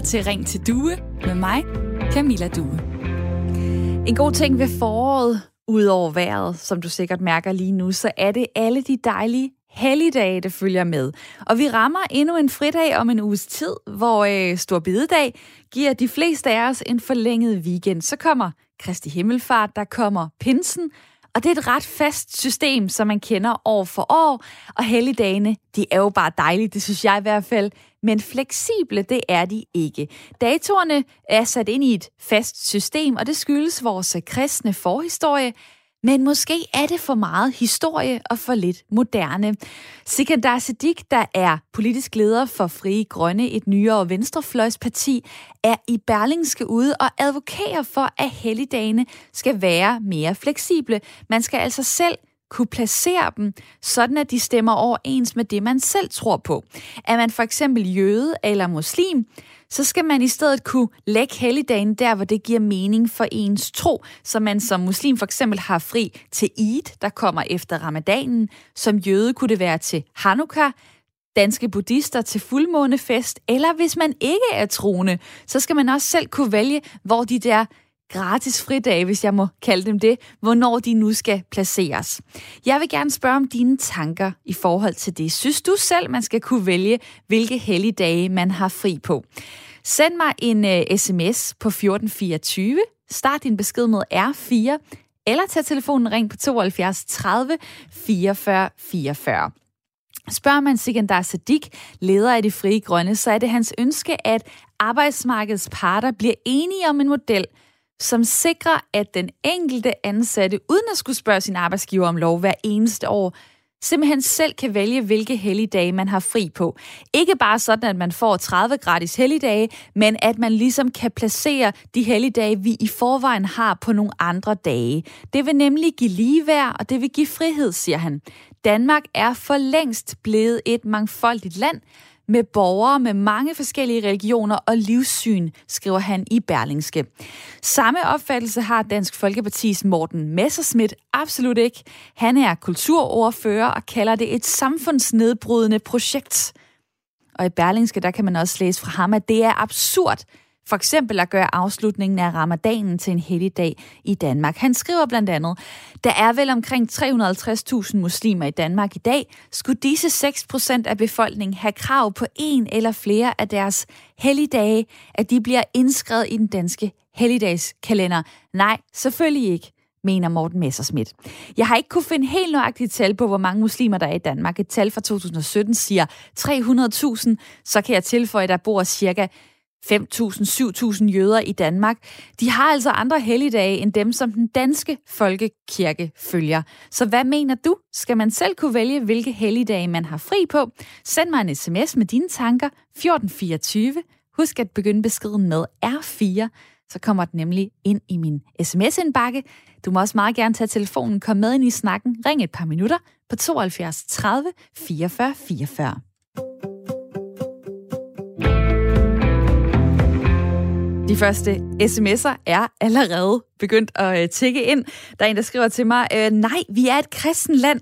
lytter til Ring til Due med mig, Camilla Due. En god ting ved foråret, udover vejret, som du sikkert mærker lige nu, så er det alle de dejlige helligdage, der følger med. Og vi rammer endnu en fridag om en uges tid, hvor øh, Stor Bidedag giver de fleste af os en forlænget weekend. Så kommer Kristi Himmelfart, der kommer Pinsen, og det er et ret fast system, som man kender år for år. Og helligdagene, de er jo bare dejlige, det synes jeg i hvert fald. Men fleksible, det er de ikke. Datorerne er sat ind i et fast system, og det skyldes vores kristne forhistorie, men måske er det for meget historie og for lidt moderne. Sikandar Siddiq, der er politisk leder for Frie Grønne, et nyere venstrefløjsparti, er i Berlingske ude og advokerer for, at helligdagene skal være mere fleksible. Man skal altså selv kunne placere dem, sådan at de stemmer overens med det, man selv tror på. Er man for eksempel jøde eller muslim, så skal man i stedet kunne lægge helligdagen der, hvor det giver mening for ens tro, så man som muslim for eksempel har fri til Eid, der kommer efter ramadanen. Som jøde kunne det være til Hanukkah, danske buddhister til fuldmånefest, eller hvis man ikke er troende, så skal man også selv kunne vælge, hvor de der gratis fridage, hvis jeg må kalde dem det, hvornår de nu skal placeres. Jeg vil gerne spørge om dine tanker i forhold til det. Synes du selv, man skal kunne vælge, hvilke helligdage man har fri på? Send mig en øh, uh, sms på 1424. Start din besked med R4, eller tag telefonen ring på 72 30 44 44. Spørger man Sikandar Sadik, leder af de frie grønne, så er det hans ønske, at arbejdsmarkedets parter bliver enige om en model, som sikrer, at den enkelte ansatte, uden at skulle spørge sin arbejdsgiver om lov hver eneste år, simpelthen selv kan vælge, hvilke helligdage man har fri på. Ikke bare sådan, at man får 30 gratis helligdage, men at man ligesom kan placere de helligdage, vi i forvejen har på nogle andre dage. Det vil nemlig give ligeværd, og det vil give frihed, siger han. Danmark er for længst blevet et mangfoldigt land, med borgere med mange forskellige religioner og livssyn, skriver han i Berlingske. Samme opfattelse har Dansk Folkepartis Morten Messerschmidt absolut ikke. Han er kulturordfører og kalder det et samfundsnedbrydende projekt. Og i Berlingske, der kan man også læse fra ham, at det er absurd, for eksempel at gøre afslutningen af ramadanen til en helligdag i Danmark. Han skriver blandt andet, der er vel omkring 350.000 muslimer i Danmark i dag. Skulle disse 6% af befolkningen have krav på en eller flere af deres helligdage, at de bliver indskrevet i den danske helligdagskalender? Nej, selvfølgelig ikke mener Morten Messerschmidt. Jeg har ikke kunne finde helt nøjagtigt tal på, hvor mange muslimer der er i Danmark. Et tal fra 2017 siger 300.000, så kan jeg tilføje, at der bor cirka 5.000-7.000 jøder i Danmark. De har altså andre helligdage end dem, som den danske folkekirke følger. Så hvad mener du? Skal man selv kunne vælge, hvilke helligdage man har fri på? Send mig en sms med dine tanker 1424. Husk at begynde beskeden med R4, så kommer den nemlig ind i min sms-indbakke. Du må også meget gerne tage telefonen, kom med ind i snakken, ring et par minutter på 72 30 44 44. De første sms'er er allerede begyndt at øh, tikke tække ind. Der er en, der skriver til mig, øh, nej, vi er et kristen land.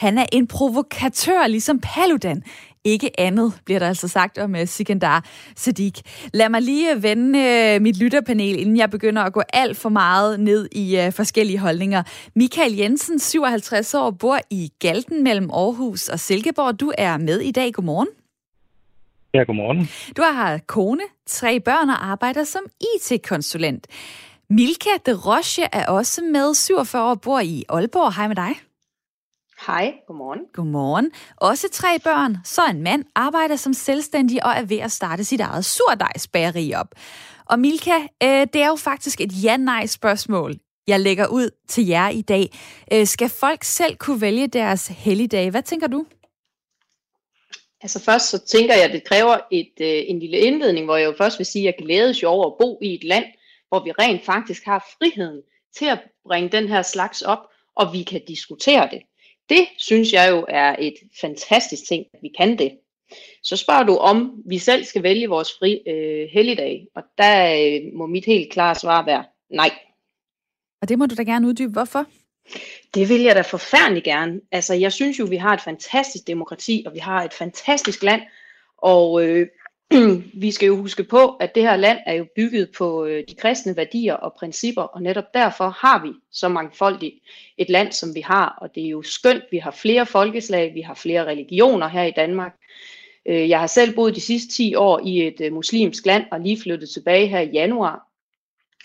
Han er en provokatør, ligesom Paludan. Ikke andet, bliver der altså sagt om uh, Sikandar Sadiq. Lad mig lige øh, vende uh, mit lytterpanel, inden jeg begynder at gå alt for meget ned i uh, forskellige holdninger. Michael Jensen, 57 år, bor i Galten mellem Aarhus og Silkeborg. Du er med i dag. Godmorgen. Ja, godmorgen. Du har kone, tre børn og arbejder som IT-konsulent. Milka de Roche er også med, 47 år, bor i Aalborg. Hej med dig. Hej, godmorgen. Godmorgen. Også tre børn, så en mand arbejder som selvstændig og er ved at starte sit eget surdejsbageri op. Og Milka, øh, det er jo faktisk et ja-nej-spørgsmål, jeg lægger ud til jer i dag. Øh, skal folk selv kunne vælge deres helligdage? Hvad tænker du? Altså først så tænker jeg, at det kræver et, øh, en lille indledning, hvor jeg jo først vil sige, at jeg glædes jo over at bo i et land, hvor vi rent faktisk har friheden til at bringe den her slags op, og vi kan diskutere det. Det synes jeg jo er et fantastisk ting, at vi kan det. Så spørger du om, vi selv skal vælge vores fri øh, helligdag, og der øh, må mit helt klare svar være nej. Og det må du da gerne uddybe. Hvorfor? Det vil jeg da forfærdelig gerne. Altså, jeg synes jo, vi har et fantastisk demokrati, og vi har et fantastisk land, og øh, vi skal jo huske på, at det her land er jo bygget på øh, de kristne værdier og principper, og netop derfor har vi så mangfoldigt et land, som vi har, og det er jo skønt, vi har flere folkeslag, vi har flere religioner her i Danmark. Øh, jeg har selv boet de sidste 10 år i et øh, muslimsk land, og lige flyttet tilbage her i januar,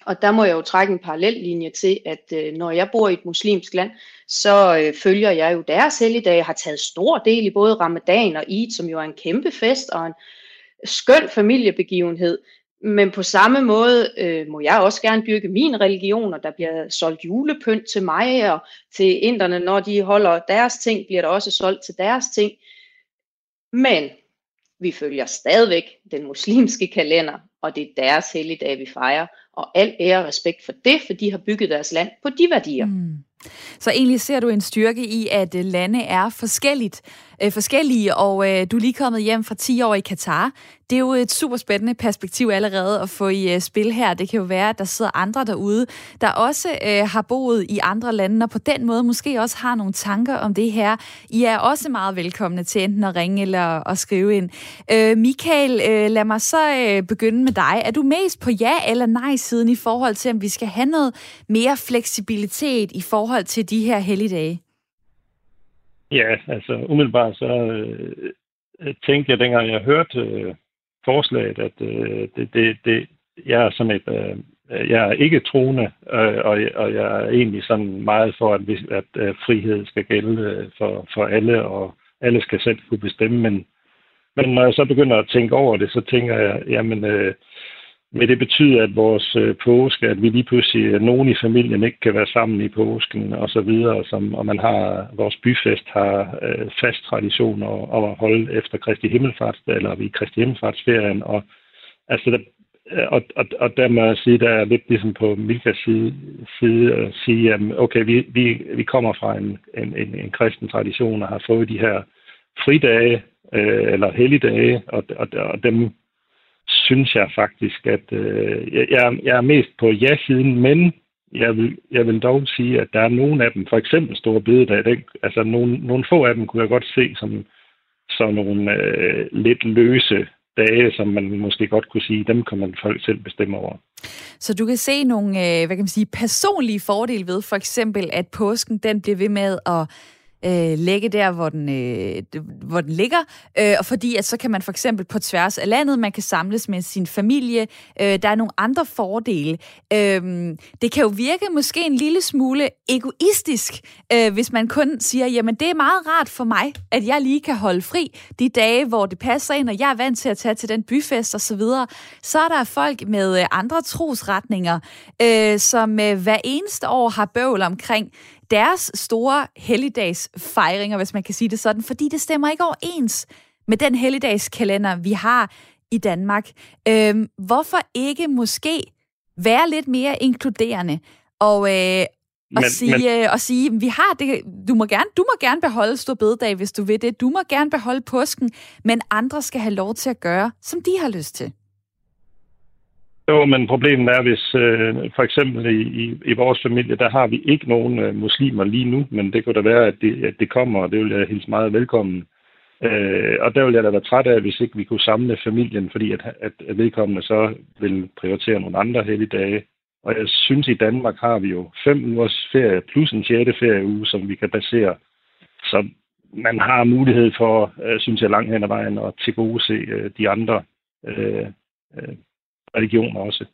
og der må jeg jo trække en parallellinje til, at øh, når jeg bor i et muslimsk land, så øh, følger jeg jo deres helligdage. Jeg har taget stor del i både ramadan og Eid, som jo er en kæmpe fest og en skøn familiebegivenhed. Men på samme måde øh, må jeg også gerne dyrke min religion, og der bliver solgt julepynt til mig og til inderne, når de holder deres ting, bliver der også solgt til deres ting. Men vi følger stadigvæk den muslimske kalender, og det er deres helligdag, vi fejrer. Og al ære og respekt for det, for de har bygget deres land på de værdier. Mm. Så egentlig ser du en styrke i, at øh, lande er forskelligt, øh, forskellige, og øh, du er lige kommet hjem fra 10 år i Katar. Det er jo et super spændende perspektiv allerede at få i øh, spil her. Det kan jo være, at der sidder andre derude, der også øh, har boet i andre lande, og på den måde måske også har nogle tanker om det her. I er også meget velkomne til enten at ringe eller at skrive ind. Øh, Michael, øh, lad mig så øh, begynde med dig. Er du mest på ja- eller nej-siden i forhold til, om vi skal have noget mere fleksibilitet i forhold til de her helligdage? Ja, altså umiddelbart så øh, tænkte jeg, dengang jeg hørte øh, forslaget, at øh, det, det, det, jeg er sådan et, øh, jeg er ikke troende, øh, og, og jeg er egentlig sådan meget for, at, vi, at øh, frihed skal gælde øh, for, for alle, og alle skal selv kunne bestemme, men, men når jeg så begynder at tænke over det, så tænker jeg, jamen, øh, men det betyder, at vores øh, påske, at vi lige pludselig, at nogen i familien ikke kan være sammen i påsken og så videre, som, og man har, vores byfest har øh, fast tradition om at holde efter Kristi Himmelfarts, eller vi Kristi Himmelfartsferien, og altså, der, øh, og, og, og der må jeg sige, der er lidt ligesom på Milkas side, side at sige, at okay, vi, vi, vi kommer fra en, en, en, en kristen tradition og har fået de her fridage, øh, eller helligdage, og, og, og dem synes jeg faktisk, at øh, jeg, jeg er mest på ja-siden, men jeg vil, jeg vil dog sige, at der er nogle af dem, for eksempel Store Bededag, den, altså nogle, nogle få af dem kunne jeg godt se som, som nogle øh, lidt løse dage, som man måske godt kunne sige, dem kan man folk selv bestemme over. Så du kan se nogle øh, hvad kan man sige, personlige fordele ved, for eksempel, at påsken den bliver ved med at øh, lægge der, hvor den, øh, hvor den ligger, øh, og fordi at så kan man for eksempel på tværs af landet, man kan samles med sin familie, øh, der er nogle andre fordele. Øh, det kan jo virke måske en lille smule egoistisk, øh, hvis man kun siger, jamen det er meget rart for mig, at jeg lige kan holde fri de dage, hvor det passer ind, og jeg er vant til at tage til den byfest og så videre. Så er der folk med øh, andre trosretninger, øh, som øh, hver eneste år har bøvl omkring, deres store helligdagsfejringer, hvis man kan sige det sådan, fordi det stemmer ikke overens med den helligdagskalender, vi har i Danmark. Øhm, hvorfor ikke måske være lidt mere inkluderende og, øh, og, men, sige, men... Øh, og sige, vi har det, du må gerne, du må gerne beholde stor bededag, hvis du vil det. Du må gerne beholde påsken, men andre skal have lov til at gøre, som de har lyst til. Jo, men problemet er, hvis øh, for eksempel i, i, i vores familie, der har vi ikke nogen øh, muslimer lige nu, men det kunne da være, at det, at det kommer, og det vil jeg hilse meget velkommen. Øh, og der vil jeg da være træt af, hvis ikke vi kunne samle familien, fordi at, at, at vedkommende så vil prioritere nogle andre helligdage. Og jeg synes, i Danmark har vi jo fem ugers ferie plus en sjette ferieuge, som vi kan basere. Så man har mulighed for, øh, synes jeg, langt hen ad vejen at tilgodese øh, de andre øh, øh, religion også.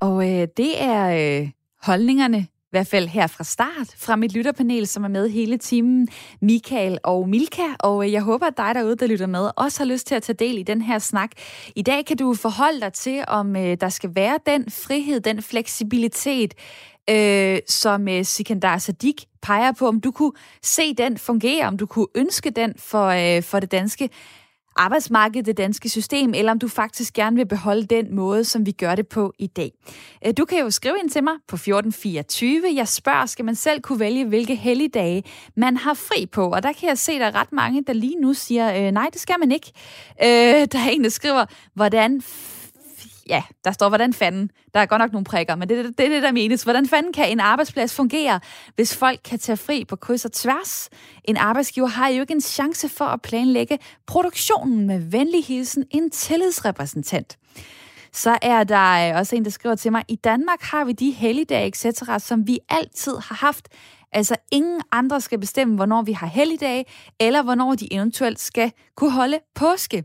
Og øh, det er øh, holdningerne, i hvert fald her fra start, fra mit lytterpanel, som er med hele timen, Michael og Milka. Og øh, jeg håber, at dig derude, der lytter med, også har lyst til at tage del i den her snak. I dag kan du forholde dig til, om øh, der skal være den frihed, den fleksibilitet, øh, som øh, Sikandar Sadik peger på, om du kunne se den fungere, om du kunne ønske den for, øh, for det danske arbejdsmarked, det danske system, eller om du faktisk gerne vil beholde den måde, som vi gør det på i dag. Øh, du kan jo skrive ind til mig på 1424. Jeg spørger, skal man selv kunne vælge, hvilke helligdage man har fri på? Og der kan jeg se, at der er ret mange, der lige nu siger, øh, nej, det skal man ikke. Øh, der er en, der skriver, hvordan ja, der står, hvordan fanden, der er godt nok nogle prikker, men det er det, det, det, der menes. Hvordan fanden kan en arbejdsplads fungere, hvis folk kan tage fri på kryds og tværs? En arbejdsgiver har jo ikke en chance for at planlægge produktionen med venlig hilsen en tillidsrepræsentant. Så er der øh, også en, der skriver til mig, i Danmark har vi de helligdage, etc., som vi altid har haft. Altså ingen andre skal bestemme, hvornår vi har helligdage, eller hvornår de eventuelt skal kunne holde påske.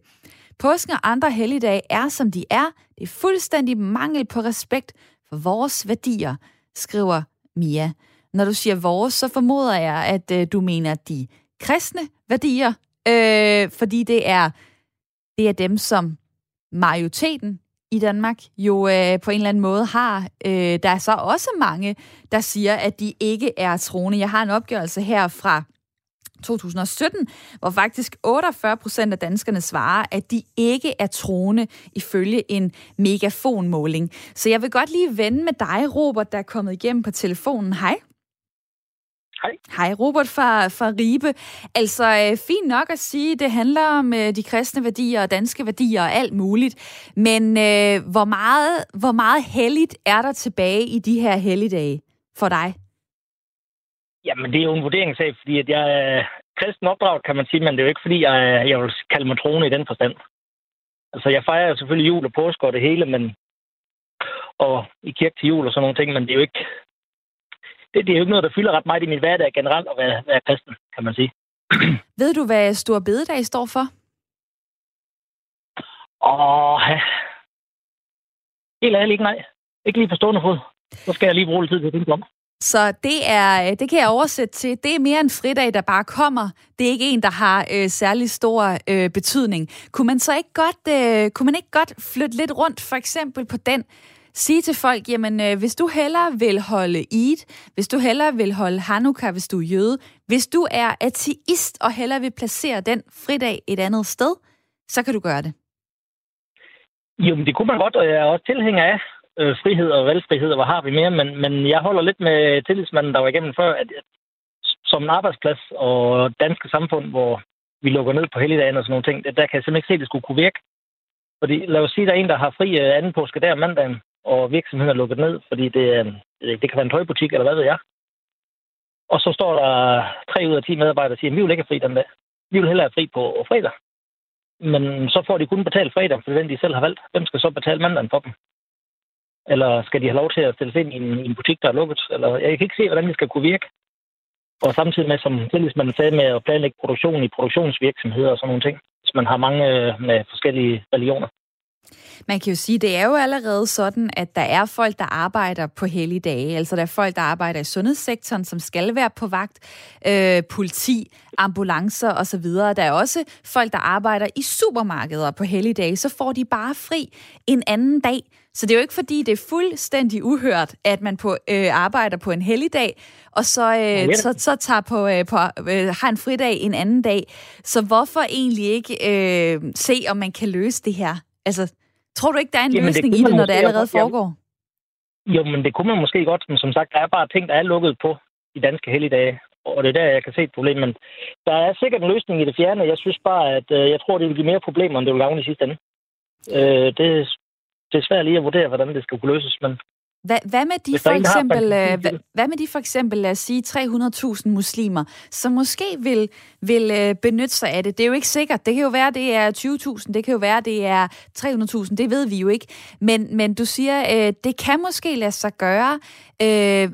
Påsken og andre helligdage er, som de er. Det er fuldstændig mangel på respekt for vores værdier, skriver Mia. Når du siger vores, så formoder jeg, at øh, du mener de kristne værdier, øh, fordi det er, det er dem, som majoriteten i Danmark jo øh, på en eller anden måde har. Øh, der er så også mange, der siger, at de ikke er troende. Jeg har en opgørelse her fra 2017, hvor faktisk 48 procent af danskerne svarer, at de ikke er troende ifølge en megafonmåling. Så jeg vil godt lige vende med dig, Robert, der er kommet igennem på telefonen. Hej. Hej. Hej, Robert fra, fra Ribe. Altså, øh, fint nok at sige, det handler om øh, de kristne værdier og danske værdier og alt muligt. Men øh, hvor, meget, hvor meget helligt er der tilbage i de her helligdage for dig? Jamen, det er jo en vurderingssag, fordi at jeg er kristen opdraget, kan man sige, men det er jo ikke, fordi jeg, jeg vil kalde mig troende i den forstand. Altså, jeg fejrer selvfølgelig jul og påske og det hele, men og i kirke til jul og sådan nogle ting, men det er jo ikke, det, det er jo ikke noget, der fylder ret meget i min hverdag generelt at være, være kristen, kan man sige. Ved du, hvad Stor Bededag står for? Åh, helt ærligt ikke nej. Ikke lige på stående fod. Så skal jeg lige bruge lidt tid til at tænke om. Så det, er, øh, det kan jeg oversætte til, det er mere en fridag, der bare kommer. Det er ikke en, der har øh, særlig stor øh, betydning. Kunne man så ikke godt, øh, kunne man ikke godt flytte lidt rundt, for eksempel på den, sige til folk, jamen øh, hvis du hellere vil holde Eid, hvis du hellere vil holde Hanukkah, hvis du er jøde, hvis du er ateist og hellere vil placere den fridag et andet sted, så kan du gøre det. Jo, men det kunne man godt, og jeg er også tilhænger af øh, frihed og valgfrihed, og hvad har vi mere, men, men jeg holder lidt med tillidsmanden, der var igennem før, at, at som en arbejdsplads og danske samfund, hvor vi lukker ned på helligdagen og sådan nogle ting, der, der kan jeg simpelthen ikke se, at det skulle kunne virke. Fordi lad os sige, at der er en, der har fri øh, anden påske der mandagen, og virksomheden er lukket ned, fordi det, øh, det kan være en tøjbutik, eller hvad ved jeg. Og så står der tre ud af 10 medarbejdere og siger, at vi vil ikke have fri den dag. Vi vil hellere have fri på fredag. Men så får de kun betalt fredag, for den de selv har valgt. Hvem skal så betale mandagen for dem? Eller skal de have lov til at stille sig ind i en, i en butik, der er lukket? Eller, jeg kan ikke se, hvordan det skal kunne virke. Og samtidig med, som man sagde, med at planlægge produktion i produktionsvirksomheder og sådan nogle ting, hvis man har mange øh, med forskellige religioner. Man kan jo sige, det er jo allerede sådan, at der er folk, der arbejder på helligdage. Altså der er folk, der arbejder i sundhedssektoren, som skal være på vagt. Øh, politi, ambulancer osv. Der er også folk, der arbejder i supermarkeder på helligdage. Så får de bare fri en anden dag. Så det er jo ikke fordi, det er fuldstændig uhørt, at man på øh, arbejder på en helligdag, og så, øh, så, så tager på, øh, på øh, har en fridag en anden dag. Så hvorfor egentlig ikke øh, se, om man kan løse det her? Altså, tror du ikke, der er en Jamen, løsning det i det, når det allerede foregår? Jo, men det kunne man måske godt. Men som sagt, der er bare ting, der er lukket på i danske helligdage. Og det er der, jeg kan se et problem. Men der er sikkert en løsning i det fjerne. Jeg synes bare, at øh, jeg tror, det vil give mere problemer, end det vil gavne i sidste ende. Øh, det, det er svært lige at vurdere, hvordan det skal kunne løses, men hvad, hvad, med de for eksempel, øh, hvad, hvad med de for eksempel, lad os sige, 300.000 muslimer, som måske vil, vil øh, benytte sig af det? Det er jo ikke sikkert. Det kan jo være, det er 20.000, det kan jo være, det er 300.000, det ved vi jo ikke. Men, men du siger, øh, det kan måske lade sig gøre. Øh,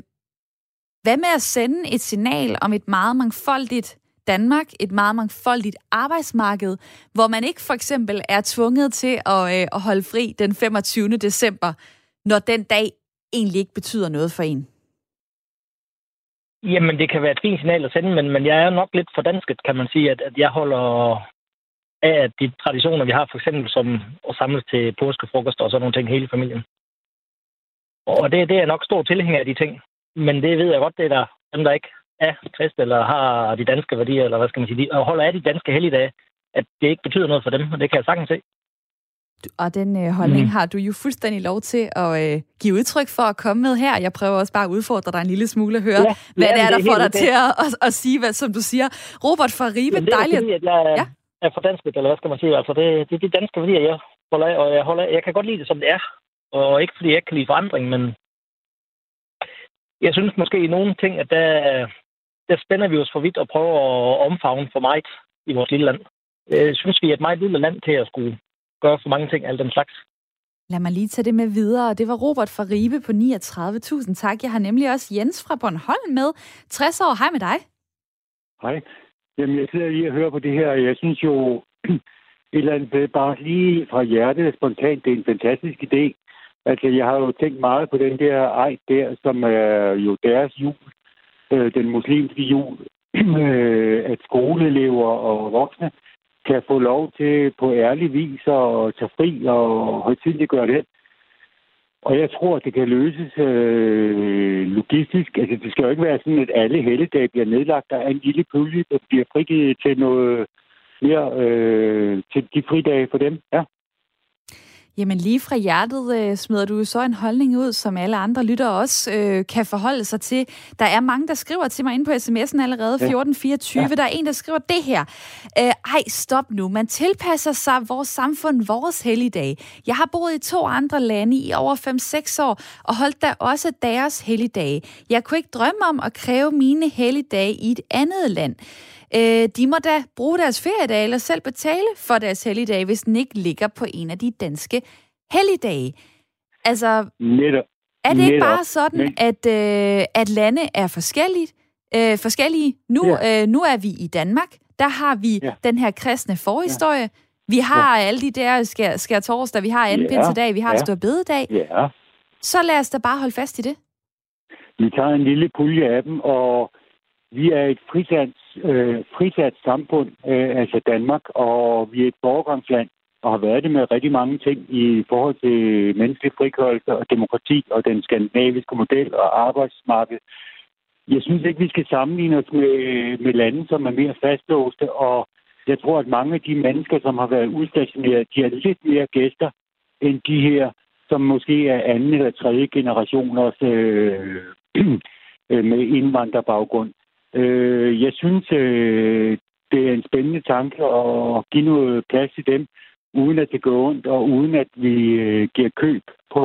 hvad med at sende et signal om et meget mangfoldigt Danmark, et meget mangfoldigt arbejdsmarked, hvor man ikke for eksempel er tvunget til at, øh, at holde fri den 25. december, når den dag egentlig ikke betyder noget for en? Jamen, det kan være et fint signal at sende, men, men jeg er nok lidt for dansket, kan man sige, at, at jeg holder af at de traditioner, vi har, for eksempel som at samles til påskefrokost og sådan nogle ting hele familien. Og det, det er nok stor tilhænger af de ting. Men det ved jeg godt, det er der dem, der ikke er krist eller har de danske værdier, eller hvad skal man sige, de holder af de danske helligdage, at det ikke betyder noget for dem, og det kan jeg sagtens se. Og den øh, holdning mm. har du jo fuldstændig lov til at øh, give udtryk for at komme med her. Jeg prøver også bare at udfordre dig en lille smule at høre, ja, hvad ja, det er, der får dig til at, at, at sige, hvad som du siger. Robert fra Ribe, Jamen, det er dejligt. Fordi, at jeg ja? er for dansk, eller hvad skal man sige. Altså, det, det er de danske værdier, jeg holder af, og jeg, holder af. jeg kan godt lide det, som det er. Og ikke fordi jeg ikke kan lide forandring, men jeg synes måske i nogle ting, at der, der spænder vi os for vidt og prøver at omfavne for meget i vores lille land. Jeg synes, vi er et meget lille land til at skulle gøre for mange ting, alt den slags. Lad mig lige tage det med videre. Det var Robert fra Ribe på 39. Tusind tak. Jeg har nemlig også Jens fra Bornholm med. 60 år. Hej med dig. Hej. Jamen, jeg sidder lige og hører på det her. Jeg synes jo, et eller andet bare lige fra hjertet spontant, det er en fantastisk idé. Altså, jeg har jo tænkt meget på den der ej der, som er jo deres jul, øh, den muslimske jul, øh, at skoleelever og voksne kan få lov til på ærlig vis at tage fri og højtidligt gøre det. Og jeg tror, at det kan løses øh, logistisk. Altså, det skal jo ikke være sådan, at alle helligdage bliver nedlagt. Der er en lille pulje, der bliver frigivet til noget mere øh, til de fridage for dem. Ja. Jamen lige fra hjertet øh, smider du så en holdning ud, som alle andre lytter også øh, kan forholde sig til. Der er mange, der skriver til mig ind på sms'en allerede 1424. Ja. Der er en, der skriver det her. Øh, ej, stop nu. Man tilpasser sig vores samfund, vores helligdag. Jeg har boet i to andre lande i over 5-6 år, og holdt der også deres helligdage. Jeg kunne ikke drømme om at kræve mine helligdage i et andet land. Øh, de må da bruge deres feriedag eller selv betale for deres helligdag, hvis den ikke ligger på en af de danske helligdage. Altså, Netop. er det ikke bare sådan, Men... at, øh, at lande er forskelligt, øh, forskellige? Nu, ja. øh, nu er vi i Danmark. Der har vi ja. den her kristne forhistorie. Ja. Vi har ja. alle de der skær, skær torsdag, vi har anden ja. pinsedag, vi har ja. stor bededag. Ja. Så lad os da bare holde fast i det. Vi tager en lille pulje af dem, og vi er et frisat, øh, frisat samfund, øh, altså Danmark, og vi er et borgergangsland, og har været det med rigtig mange ting i forhold til menneskelig frigørelse og demokrati og den skandinaviske model og arbejdsmarked. Jeg synes ikke, vi skal sammenligne os med, med lande, som er mere fastlåste, og jeg tror, at mange af de mennesker, som har været udstationeret, de er lidt mere gæster end de her, som måske er anden eller tredje generationers øh, øh med indvandrerbaggrund. Øh, jeg synes, øh, det er en spændende tanke at give noget plads til dem, uden at det går ondt, og uden at vi øh, giver køb på...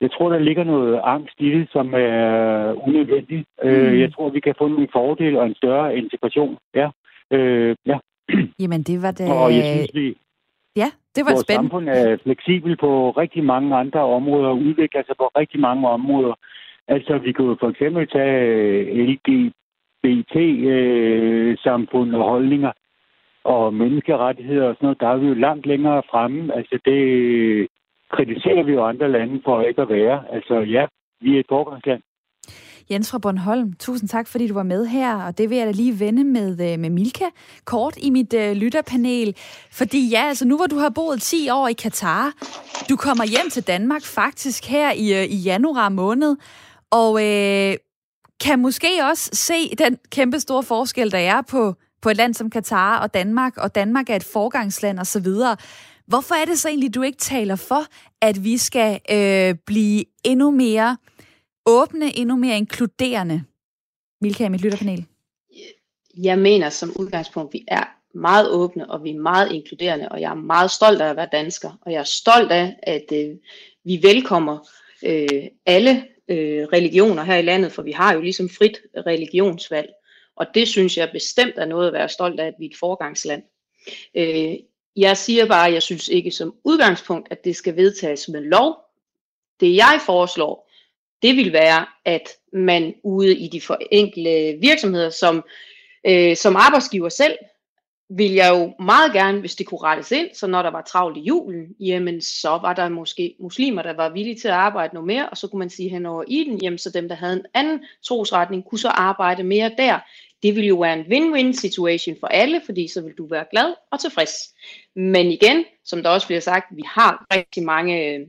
Jeg tror, der ligger noget angst i det, som er unødvendigt. Øh, mm. jeg tror, vi kan få nogle fordele og en større integration. Ja. Øh, ja. Jamen, det var det... Og jeg synes, vi... Ja, det var vores spændende. samfund er fleksibel på rigtig mange andre områder, og udvikler sig på rigtig mange områder. Altså, vi kunne for eksempel tage øh, LGBT-samfund øh, og holdninger og menneskerettigheder og sådan noget. Der er vi jo langt længere fremme. Altså, det kritiserer vi jo andre lande for ikke at være. Altså, ja, vi er et foregangsland. Jens fra Bornholm, tusind tak, fordi du var med her, og det vil jeg da lige vende med, øh, med Milka kort i mit øh, lytterpanel. Fordi ja, altså nu hvor du har boet 10 år i Katar, du kommer hjem til Danmark faktisk her i, øh, i januar måned, og øh, kan måske også se den kæmpe store forskel, der er på, på et land som Katar og Danmark, og Danmark er et forgangsland osv. Hvorfor er det så egentlig, du ikke taler for, at vi skal øh, blive endnu mere åbne, endnu mere inkluderende? Milka i mit lytterpanel. Jeg mener som udgangspunkt, vi er meget åbne, og vi er meget inkluderende, og jeg er meget stolt af at være dansker, og jeg er stolt af, at øh, vi velkommer øh, alle øh, religioner her i landet, for vi har jo ligesom frit religionsvalg. Og det synes jeg bestemt er noget at være stolt af, at vi er et forgangsland. Øh, jeg siger bare, at jeg synes ikke som udgangspunkt, at det skal vedtages med lov. Det jeg foreslår, det vil være, at man ude i de forenkle virksomheder, som, øh, som arbejdsgiver selv vil jeg jo meget gerne, hvis det kunne rettes ind, så når der var travlt i julen, jamen så var der måske muslimer, der var villige til at arbejde noget mere, og så kunne man sige henover i den, jamen så dem, der havde en anden trosretning, kunne så arbejde mere der. Det ville jo være en win-win situation for alle, fordi så vil du være glad og tilfreds. Men igen, som der også bliver sagt, vi har rigtig mange øh,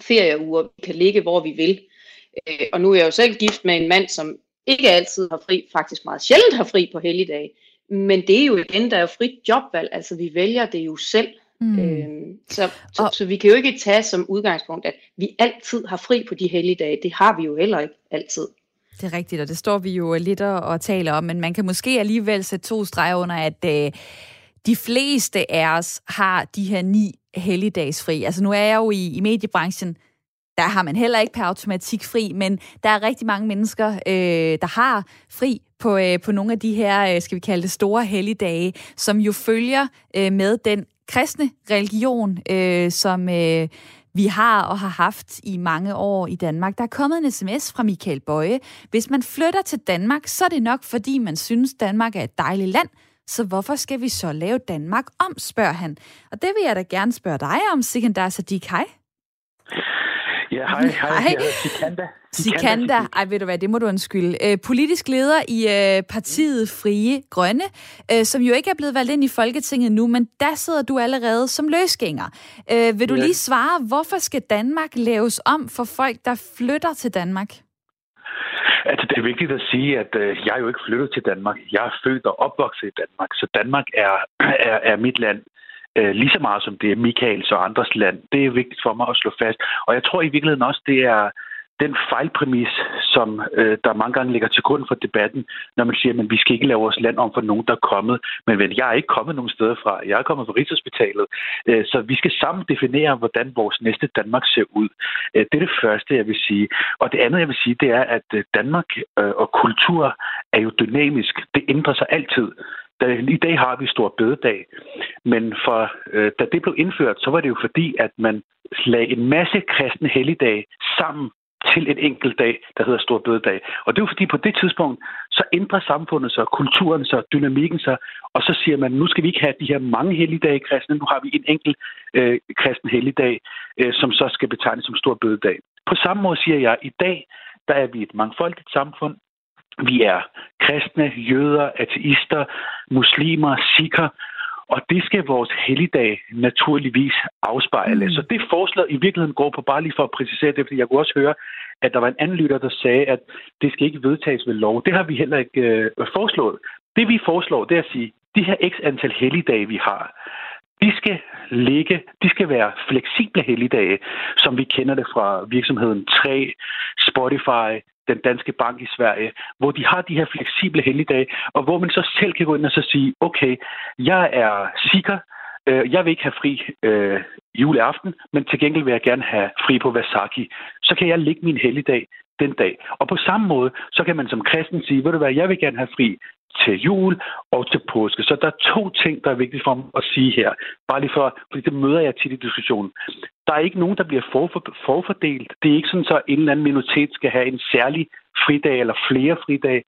ferieuger, vi kan ligge, hvor vi vil. Øh, og nu er jeg jo selv gift med en mand, som ikke altid har fri, faktisk meget sjældent har fri på helligdage. Men det er jo igen, der er jo frit jobvalg, altså vi vælger det jo selv. Mm. Øhm, så, så, og... så vi kan jo ikke tage som udgangspunkt, at vi altid har fri på de hellige dage. Det har vi jo heller ikke altid. Det er rigtigt, og det står vi jo lidt og, og taler om, men man kan måske alligevel sætte to streger under, at øh, de fleste af os har de her ni helligdagsfri. Altså nu er jeg jo i, i mediebranchen, der har man heller ikke per automatik fri, men der er rigtig mange mennesker, øh, der har fri på, øh, på nogle af de her, øh, skal vi kalde det, store helligdage, som jo følger øh, med den kristne religion, øh, som øh, vi har og har haft i mange år i Danmark. Der er kommet en sms fra Michael Bøje. Hvis man flytter til Danmark, så er det nok, fordi man synes, Danmark er et dejligt land, så hvorfor skal vi så lave Danmark om, spørger han. Og det vil jeg da gerne spørge dig om, Sikandar Sadiq. Hej. Ja, hej, hej. hej. Sikanda. Sikanda. Ej, ved du hvad, det må du undskylde. Øh, politisk leder i øh, partiet Frie Grønne, øh, som jo ikke er blevet valgt ind i Folketinget nu, men der sidder du allerede som løsgænger. Øh, vil du ja. lige svare, hvorfor skal Danmark laves om for folk, der flytter til Danmark? Altså, det er vigtigt at sige, at øh, jeg er jo ikke flyttet til Danmark. Jeg er født og opvokset i Danmark, så Danmark er, er, er mit land øh, lige så meget som det er Michaels og andres land. Det er vigtigt for mig at slå fast. Og jeg tror i virkeligheden også, det er den fejlpræmis, som øh, der mange gange ligger til grund for debatten, når man siger, at vi skal ikke lave vores land om for nogen, der er kommet. Men vel, jeg er ikke kommet nogen steder fra. Jeg er kommet fra Rigshospitalet. Øh, så vi skal sammen definere, hvordan vores næste Danmark ser ud. Øh, det er det første, jeg vil sige. Og det andet, jeg vil sige, det er, at øh, Danmark øh, og kultur er jo dynamisk. Det ændrer sig altid. Da, I dag har vi stor bededag, men for, øh, da det blev indført, så var det jo fordi, at man lagde en masse kristne helligdage sammen til en enkelt dag, der hedder Stor Bødedag. Og det er jo fordi, på det tidspunkt, så ændrer samfundet sig, kulturen sig, dynamikken sig, og så siger man, nu skal vi ikke have de her mange helligdage kristne, nu har vi en enkelt øh, kristen helligdag, øh, som så skal betegnes som Stor Bødedag. På samme måde siger jeg, at i dag, der er vi et mangfoldigt samfund, vi er kristne, jøder, ateister, muslimer, sikher, og det skal vores helligdag naturligvis afspejle. Mm. Så det forslag i virkeligheden går på, bare lige for at præcisere det, fordi jeg kunne også høre, at der var en anden lytter, der sagde, at det skal ikke vedtages ved lov. Det har vi heller ikke øh, foreslået. Det vi foreslår, det er at sige, de her x antal helligdage, vi har, de skal ligge, de skal være fleksible helligdage, som vi kender det fra virksomheden 3, Spotify, den danske bank i Sverige, hvor de har de her fleksible helligdage, og hvor man så selv kan gå ind og så sige, okay, jeg er sikker, øh, jeg vil ikke have fri øh, juleaften, men til gengæld vil jeg gerne have fri på Vasaki. Så kan jeg lægge min helligdag den dag. Og på samme måde, så kan man som kristen sige, ved du hvad, jeg vil gerne have fri til jul og til påske. Så der er to ting, der er vigtige for mig at sige her. Bare lige for, fordi det møder jeg tit i diskussionen. Der er ikke nogen, der bliver forfordelt. Det er ikke sådan, så en eller anden minoritet skal have en særlig fridag eller flere fridage.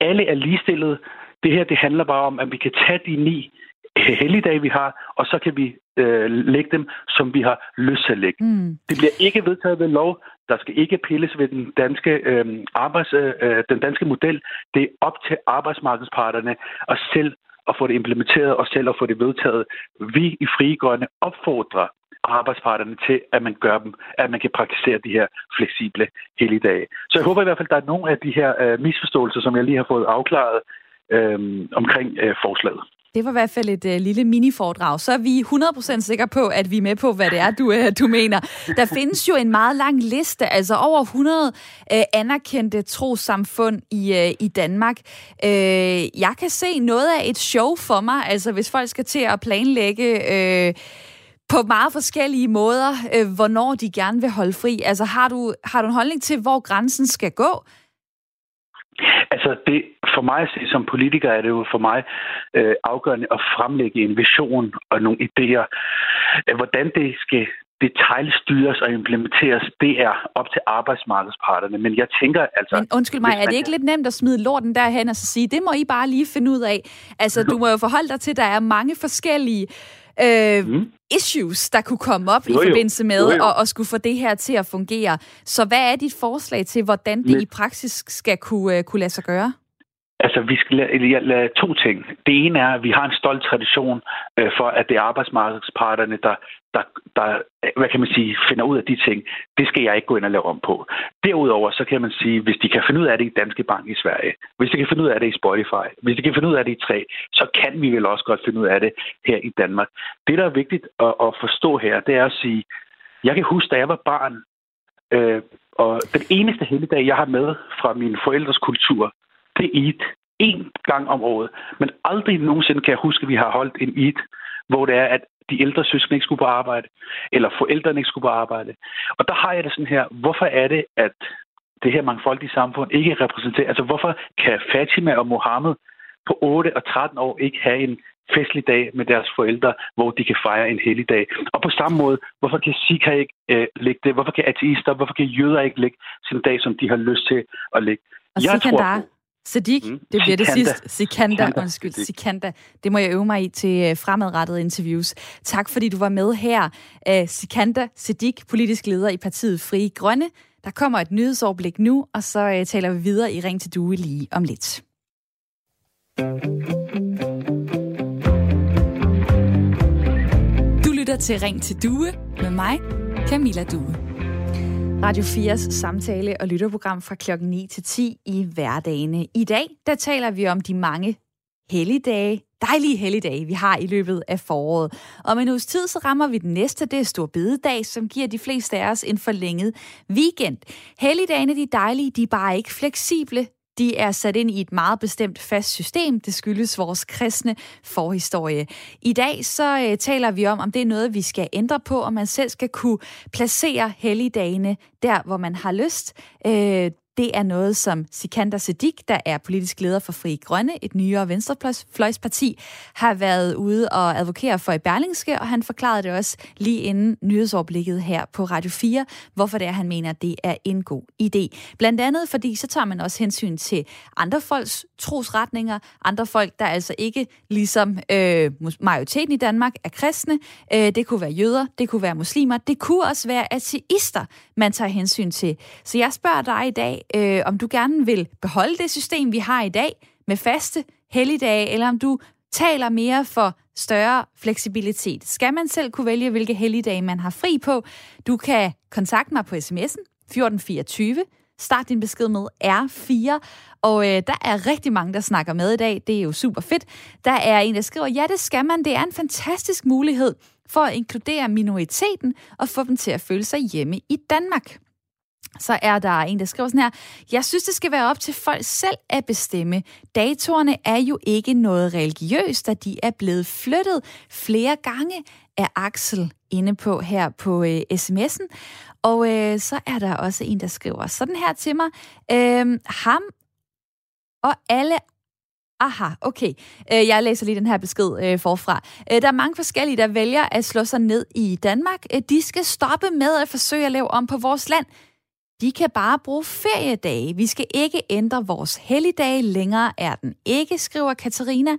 Alle er ligestillede. Det her, det handler bare om, at vi kan tage de ni helligdage, vi har, og så kan vi øh, lægge dem, som vi har lyst til at lægge. Mm. Det bliver ikke vedtaget ved lov. Der skal ikke pilles ved den danske, øh, arbejds, øh, den danske model. Det er op til arbejdsmarkedsparterne at selv at få det implementeret og selv at få det vedtaget. Vi i Frie Grønne opfordrer arbejdsparterne til, at man gør dem, at man kan praktisere de her fleksible helligdage. Så jeg håber i hvert fald, at der er nogle af de her øh, misforståelser, som jeg lige har fået afklaret øh, omkring øh, forslaget. Det var i hvert fald et øh, lille mini-foredrag. Så er vi 100% sikre på, at vi er med på, hvad det er, du, øh, du mener. Der findes jo en meget lang liste, altså over 100 øh, anerkendte trosamfund i, øh, i Danmark. Øh, jeg kan se noget af et show for mig, altså hvis folk skal til at planlægge... Øh, på meget forskellige måder, øh, hvornår de gerne vil holde fri. Altså har du, har du en holdning til, hvor grænsen skal gå? Altså, det, for mig at se som politiker, er det jo for mig øh, afgørende at fremlægge en vision og nogle idéer. Hvordan det skal detaljstyres og implementeres, det er op til arbejdsmarkedsparterne. Men jeg tænker altså... Men undskyld mig, er det ikke lidt nemt at smide lorten derhen og så sige, det må I bare lige finde ud af? Altså, du må jo forholde dig til, at der er mange forskellige øh, mm. issues, der kunne komme op jo, i forbindelse med jo, jo. At, at skulle få det her til at fungere. Så hvad er dit forslag til, hvordan det Men... i praksis skal kunne, uh, kunne lade sig gøre? Altså, vi skal lade, lade to ting. Det ene er, at vi har en stolt tradition øh, for, at det er arbejdsmarkedsparterne, der, der, der, hvad kan man sige, finder ud af de ting. Det skal jeg ikke gå ind og lave om på. Derudover, så kan man sige, hvis de kan finde ud af det i Danske Bank i Sverige, hvis de kan finde ud af det i Spotify, hvis de kan finde ud af det i 3, så kan vi vel også godt finde ud af det her i Danmark. Det, der er vigtigt at, at forstå her, det er at sige, jeg kan huske, da jeg var barn, øh, og den eneste helligdag, jeg har med fra min forældres kultur, det er Eid. En gang om året. Men aldrig nogensinde kan jeg huske, at vi har holdt en Eid, hvor det er, at de ældre søskende ikke skulle på arbejde, eller forældrene ikke skulle på arbejde. Og der har jeg det sådan her, hvorfor er det, at det her mangfoldige samfund ikke repræsenterer, altså hvorfor kan Fatima og Mohammed på 8 og 13 år ikke have en festlig dag med deres forældre, hvor de kan fejre en hellig dag. Og på samme måde, hvorfor kan Sikha ikke øh, lægge det? Hvorfor kan ateister, hvorfor kan jøder ikke lægge sin dag, som de har lyst til at lægge? Og Jeg tror på, Sadiq, mm. det bliver det sidste. Sikanda, Sikanda, undskyld, Sikanda. Det må jeg øve mig i til øh, fremadrettede interviews. Tak fordi du var med her. Uh, Sikanda Sadiq, politisk leder i partiet Frie Grønne. Der kommer et nyhedsoverblik nu, og så uh, taler vi videre i Ring til Due lige om lidt. Du lytter til Ring til Due med mig, Camilla Due. Radio 4's samtale- og lytterprogram fra klokken 9 til 10 i hverdagene. I dag, der taler vi om de mange helligdage, dejlige helligdage, vi har i løbet af foråret. Om en uges tid, så rammer vi den næste, det er Stor Bededag, som giver de fleste af os en forlænget weekend. Helligdagene, de er dejlige, de er bare ikke fleksible de er sat ind i et meget bestemt fast system. Det skyldes vores kristne forhistorie. I dag så øh, taler vi om, om det er noget, vi skal ændre på, om man selv skal kunne placere helligdagene der, hvor man har lyst. Øh, det er noget, som Sikander Sedik, der er politisk leder for Fri Grønne, et nyere venstrefløjsparti, har været ude og advokere for i Berlingske, og han forklarede det også lige inden nyhedsoverblikket her på Radio 4, hvorfor det er, han mener, det er en god idé. Blandt andet, fordi så tager man også hensyn til andre folks trosretninger, andre folk, der altså ikke ligesom øh, majoriteten i Danmark er kristne. Øh, det kunne være jøder, det kunne være muslimer, det kunne også være ateister, man tager hensyn til. Så jeg spørger dig i dag, øh, om du gerne vil beholde det system, vi har i dag, med faste helligdage, eller om du taler mere for større fleksibilitet. Skal man selv kunne vælge, hvilke helligdage man har fri på? Du kan kontakte mig på sms'en 1424. Start din besked med R4. Og øh, der er rigtig mange, der snakker med i dag. Det er jo super fedt. Der er en, der skriver, ja, det skal man. Det er en fantastisk mulighed for at inkludere minoriteten og få dem til at føle sig hjemme i Danmark. Så er der en, der skriver sådan her, jeg synes, det skal være op til folk selv at bestemme. Datorerne er jo ikke noget religiøst, da de er blevet flyttet flere gange af Axel inde på her på øh, sms'en. Og øh, så er der også en, der skriver sådan her til mig. Øh, ham og alle Aha, okay. Øh, jeg læser lige den her besked øh, forfra. Øh, der er mange forskellige, der vælger at slå sig ned i Danmark. De skal stoppe med at forsøge at lave om på vores land. De kan bare bruge feriedage. Vi skal ikke ændre vores helligdage. Længere er den ikke, skriver Katarina.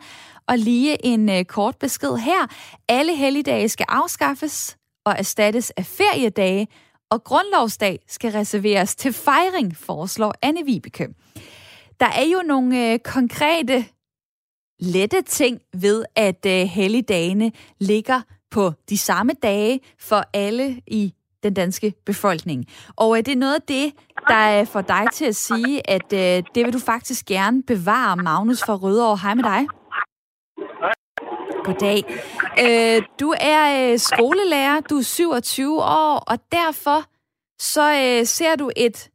Og lige en øh, kort besked her. Alle helligdage skal afskaffes og erstattes af feriedage, og grundlovsdag skal reserveres til fejring, foreslår Anne Vibeke. Der er jo nogle øh, konkrete, lette ting ved, at øh, helligdagene ligger på de samme dage for alle i den danske befolkning. Og øh, det er noget af det, der øh, får dig til at sige, at øh, det vil du faktisk gerne bevare, Magnus fra Rødovre. Hej med dig. Goddag. Øh, du er øh, skolelærer, du er 27 år, og derfor så øh, ser du et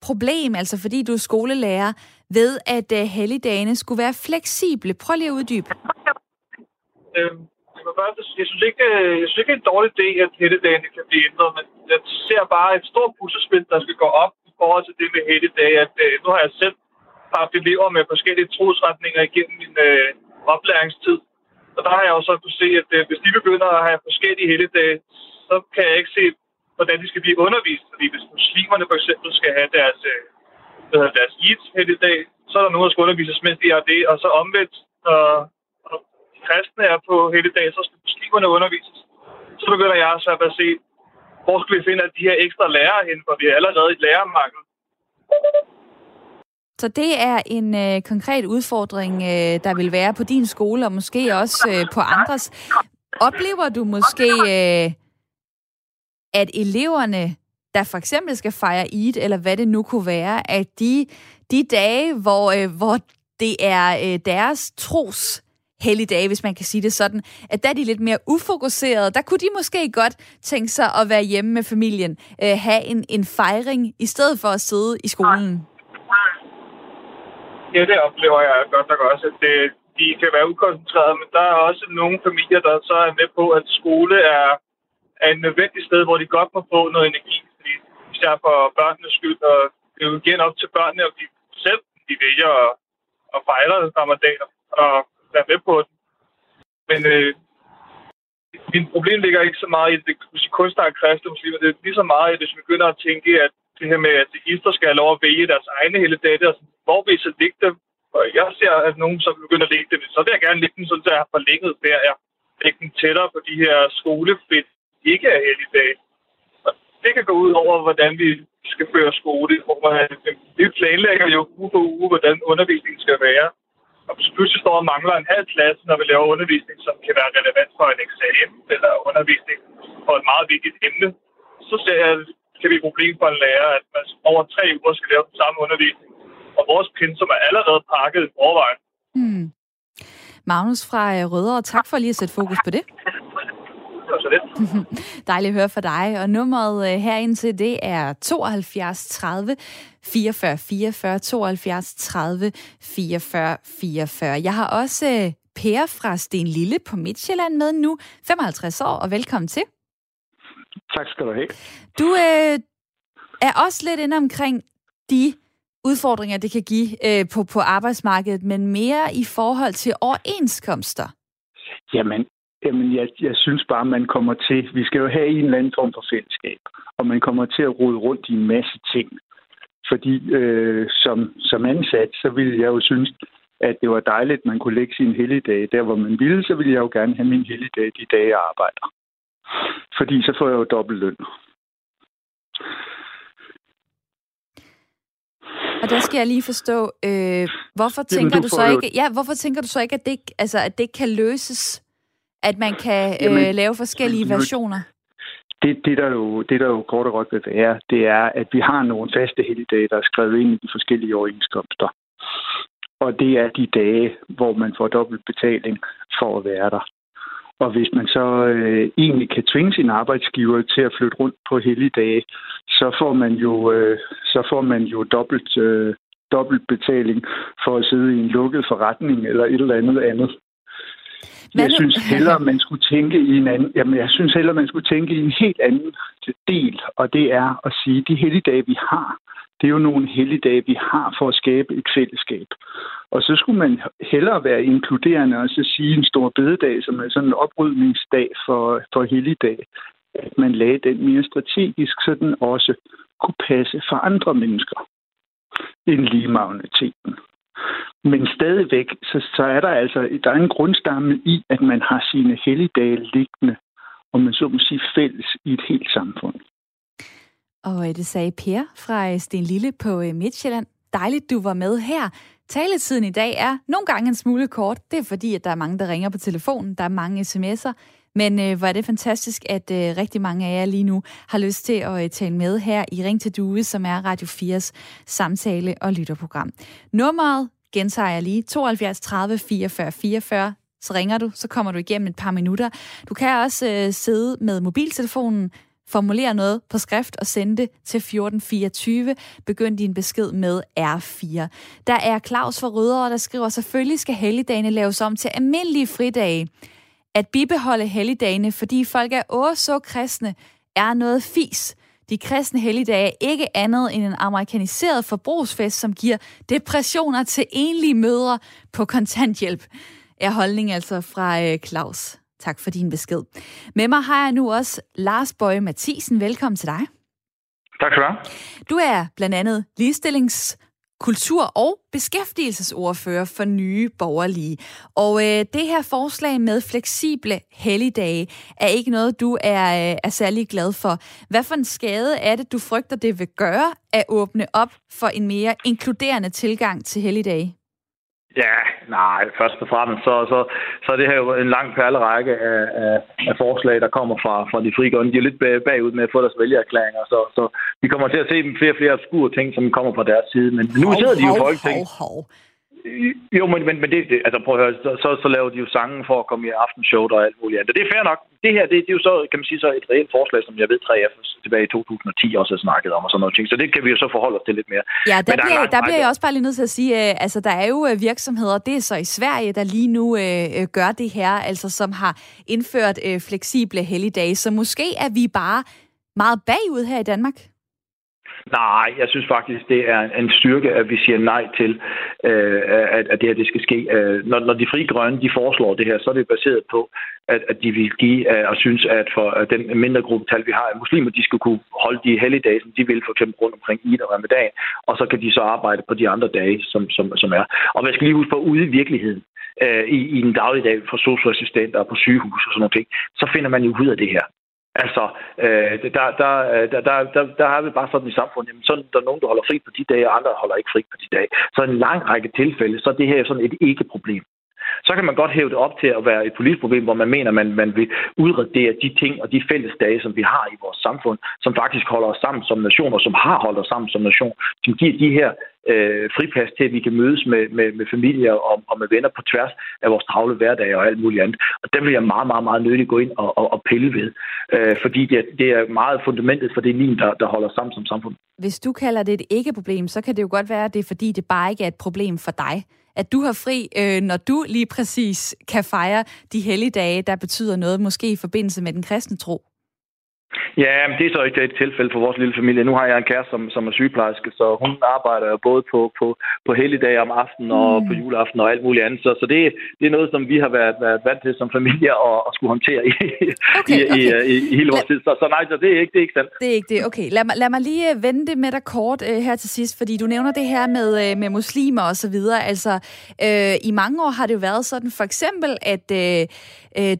problem, altså fordi du er skolelærer, ved at øh, helligdagene skulle være fleksible. Prøv lige at uddybe. Øhm, for første, jeg synes ikke, øh, jeg synes ikke, det er en dårlig idé, at helligdagene kan blive ændret, men jeg ser bare et stort puslespil, der skal gå op i forhold til det med helligdage, at øh, nu har jeg selv haft elever med forskellige trosretninger igennem min øh, oplæringstid. Og der har jeg jo så kunne se, at øh, hvis de begynder at have forskellige helligdage, så kan jeg ikke se, hvordan de skal blive undervist. Fordi hvis muslimerne for eksempel skal have deres, øh, deres Eid helligdag, så er der nogen, der skal undervises, mens de har det, og så omvendt, og kristne er på hele dag, så skal muslimerne undervises. Så begynder jeg så at se, hvor skal vi finde de her ekstra lærere hen, for vi er allerede i lærermangel. Så det er en øh, konkret udfordring, øh, der vil være på din skole, og måske også øh, på andres. Oplever du måske, øh, at eleverne, der for eksempel skal fejre Eid, eller hvad det nu kunne være, at de, de dage, hvor, øh, hvor det er øh, deres tros helligdage, hvis man kan sige det sådan, at der er de lidt mere ufokuserede. Der kunne de måske godt tænke sig at være hjemme med familien, øh, have en, en fejring, i stedet for at sidde i skolen. Ja, det oplever jeg godt nok også, at det, de kan være ukoncentrerede, men der er også nogle familier, der så er med på, at skole er, er en nødvendig sted, hvor de godt må få noget energi, fordi især for børnenes skyld, og det er jo igen op til børnene, og de selv de vælger at, at fejre ramadan og være med på den. Men øh, min problem ligger ikke så meget i det kunstnere kristne muslimer. Det er lige så meget det, hvis vi begynder at tænke, at det her med, at ister skal have lov at vælge deres egne hele dage, og hvor vil I så lægge dem? Og jeg ser, at nogen så begynder at lægge dem, så vil jeg gerne lægge dem sådan, så jeg har forlænget ferie. Lægge dem tættere på de her skolefedt, ikke er helligdage. Og det kan gå ud over, hvordan vi skal føre skole. Vi planlægger jo uge for uge, hvordan undervisningen skal være. Og hvis pludselig står og mangler en halv klasse, når vi laver undervisning, som kan være relevant for en eksamen, eller undervisning for et meget vigtigt emne, så ser jeg, kan vi et problem for en lærer, at man over tre uger skal lave den samme undervisning. Og vores pensum er allerede pakket i forvejen. Hmm. Magnus fra øh, Rødovre, tak for lige at sætte fokus på det. Dejligt at høre fra dig. Og nummeret øh, herind til det er 72 30 44 44 72 30 44 44. Jeg har også øh, Per fra Sten Lille på Midtjylland med nu. 55 år, og velkommen til. Tak skal du have. Du øh, er også lidt inde omkring de udfordringer, det kan give øh, på, på arbejdsmarkedet, men mere i forhold til overenskomster. Jamen, Jamen, jeg, jeg synes bare, man kommer til... Vi skal jo have en eller anden form for fællesskab, og man kommer til at rode rundt i en masse ting. Fordi øh, som, som ansat, så ville jeg jo synes, at det var dejligt, at man kunne lægge sin helligdag der, hvor man ville, så ville jeg jo gerne have min helligdag de dage, jeg arbejder. Fordi så får jeg jo dobbelt løn. Og der skal jeg lige forstå, øh, hvorfor tænker Jamen, du, du så ikke, ja, hvorfor tænker du så ikke, at det, altså, at det kan løses at man kan Jamen, øh, lave forskellige versioner? Det, det, der jo, det, der jo kort og godt vil være, det er, at vi har nogle faste helligdage, der er skrevet ind i de forskellige overenskomster. Og det er de dage, hvor man får dobbelt betaling for at være der. Og hvis man så øh, egentlig kan tvinge sin arbejdsgiver til at flytte rundt på helligdage, så får man jo, øh, så får man jo dobbelt, øh, dobbelt betaling for at sidde i en lukket forretning eller et eller andet andet. Hvad jeg synes hellere, man skulle tænke i en anden, jamen jeg synes hellere, man skulle tænke i en helt anden del, og det er at sige, at de helligdage, vi har, det er jo nogle helligdage, vi har for at skabe et fællesskab. Og så skulle man hellere være inkluderende og så sige en stor bededag, som er sådan en oprydningsdag for, for helligdag, at man lagde den mere strategisk, så den også kunne passe for andre mennesker end lige magneteten. Men stadigvæk, så, så er der altså der er en grundstamme i, at man har sine helligdage liggende, og man så må sige fælles i et helt samfund. Og øh, det sagde Per fra øh, Sten Lille på øh, Midtjylland. Dejligt, du var med her. Taletiden i dag er nogle gange en smule kort. Det er fordi, at der er mange, der ringer på telefonen. Der er mange sms'er. Men øh, hvor er det fantastisk, at øh, rigtig mange af jer lige nu har lyst til at øh, tale med her i Ring til Due, som er Radio 4's samtale- og lytterprogram. Nummeret gentager jeg lige 72 30 44 44. Så ringer du, så kommer du igennem et par minutter. Du kan også øh, sidde med mobiltelefonen, formulere noget på skrift og sende det til 1424. Begynd din besked med R4. Der er Claus fra Rødovre, der skriver, selvfølgelig skal helligdagene laves om til almindelige fridage. At bibeholde helligdagene, fordi folk er åh så kristne, er noget fis. De kristne helligdage er ikke andet end en amerikaniseret forbrugsfest, som giver depressioner til enlige mødre på kontanthjælp. Er holdning altså fra øh, Claus. Tak for din besked. Med mig har jeg nu også Lars Bøje Mathisen. Velkommen til dig. Tak skal du have. Du er blandt andet ligestillings kultur- og beskæftigelsesordfører for Nye Borgerlige. Og øh, det her forslag med fleksible helligdage er ikke noget, du er, øh, er særlig glad for. Hvad for en skade er det, du frygter, det vil gøre at åbne op for en mere inkluderende tilgang til helligdage? Ja, nej, først og fremmest, så, så, så det her jo en lang perlerække af, af, af forslag, der kommer fra, fra de frie grønne. De er lidt bagud med at få deres vælgererklæringer, så, så vi kommer til at se dem flere og flere obskure ting, som kommer fra deres side. Men nu sidder de jo i Folketinget. Hov, hov. Jo, men, men, men det, det, altså prøv at høre, så, så, så laver de jo sange for at komme i aftenshow og alt muligt andet. Det er fair nok. Det her, det, det er jo så, kan man sige, så et reelt forslag, som jeg ved, 3F tilbage i 2010 også har snakket om og sådan noget ting. Så det kan vi jo så forholde os til lidt mere. Ja, der, der, bliver, der bliver jeg også bare lige nødt til at sige, øh, altså der er jo øh, virksomheder, det er så i Sverige, der lige nu øh, øh, gør det her, altså som har indført øh, fleksible helligdage. Så måske er vi bare meget bagud her i Danmark. Nej, jeg synes faktisk, det er en styrke, at vi siger nej til, øh, at, at det her det skal ske. Øh, når, når de frie grønne de foreslår det her, så er det baseret på, at, at de vil give øh, og synes, at for at den mindre gruppe tal, vi har af muslimer, de skal kunne holde de helligdage, som de vil for eksempel rundt omkring Eid og Ramadan, og så kan de så arbejde på de andre dage, som, som, som er. Og man skal lige huske på, ude i virkeligheden, øh, i, i en dagligdag for socialassistenter og på sygehus og sådan noget ting, så finder man jo ud af det her. Altså, øh, øh, der, der, der, der, der, der har vi bare sådan i samfundet, jamen, sådan, der er nogen, der holder fri på de dage, og andre holder ikke fri på de dage. Så en lang række tilfælde, så er det her sådan et ikke-problem. Så kan man godt hæve det op til at være et politisk problem, hvor man mener, at man, man vil udradere de ting og de fælles dage, som vi har i vores samfund, som faktisk holder os sammen som nation, og som har holdt os sammen som nation, som giver de her øh, fripas til, at vi kan mødes med, med, med familier og, og med venner på tværs af vores travle hverdag og alt muligt andet. Og der vil jeg meget, meget, meget nødigt gå ind og, og, og pille ved, øh, fordi det, det er meget fundamentet for det lim, der, der holder sammen som samfund. Hvis du kalder det et ikke-problem, så kan det jo godt være, at det er fordi, det bare ikke er et problem for dig at du har fri, øh, når du lige præcis kan fejre de helligdage, der betyder noget, måske i forbindelse med den kristne tro? Ja, men det er så ikke et tilfælde for vores lille familie. Nu har jeg en kæreste, som, som er sygeplejerske, så hun arbejder både på, på, på helligdage om aftenen og mm. på juleaften og alt muligt andet. Så, så det, det er noget, som vi har været, været vant til som familie at, at skulle håndtere i, okay, i, okay. i, i, i hele vores tid. Så, så nej, så det er ikke, det er ikke sandt. Det er ikke det. Okay, lad mig, lad mig lige øh, vende det med dig kort uh, her til sidst, fordi du nævner det her med, uh, med muslimer og så videre. Altså, uh, i mange år har det jo været sådan, for eksempel, at uh,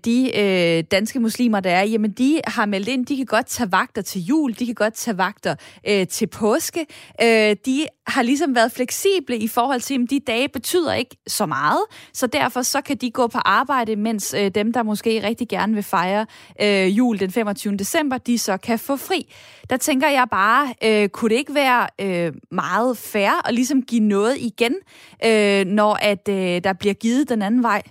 de uh, danske muslimer, der er, jamen de har meldt ind, de kan godt tage vagter til jul, de kan godt tage vagter øh, til påske. Øh, de har ligesom været fleksible i forhold til, at de dage betyder ikke så meget, så derfor så kan de gå på arbejde, mens øh, dem, der måske rigtig gerne vil fejre øh, jul den 25. december, de så kan få fri. Der tænker jeg bare, øh, kunne det ikke være øh, meget fair at ligesom give noget igen, øh, når at øh, der bliver givet den anden vej?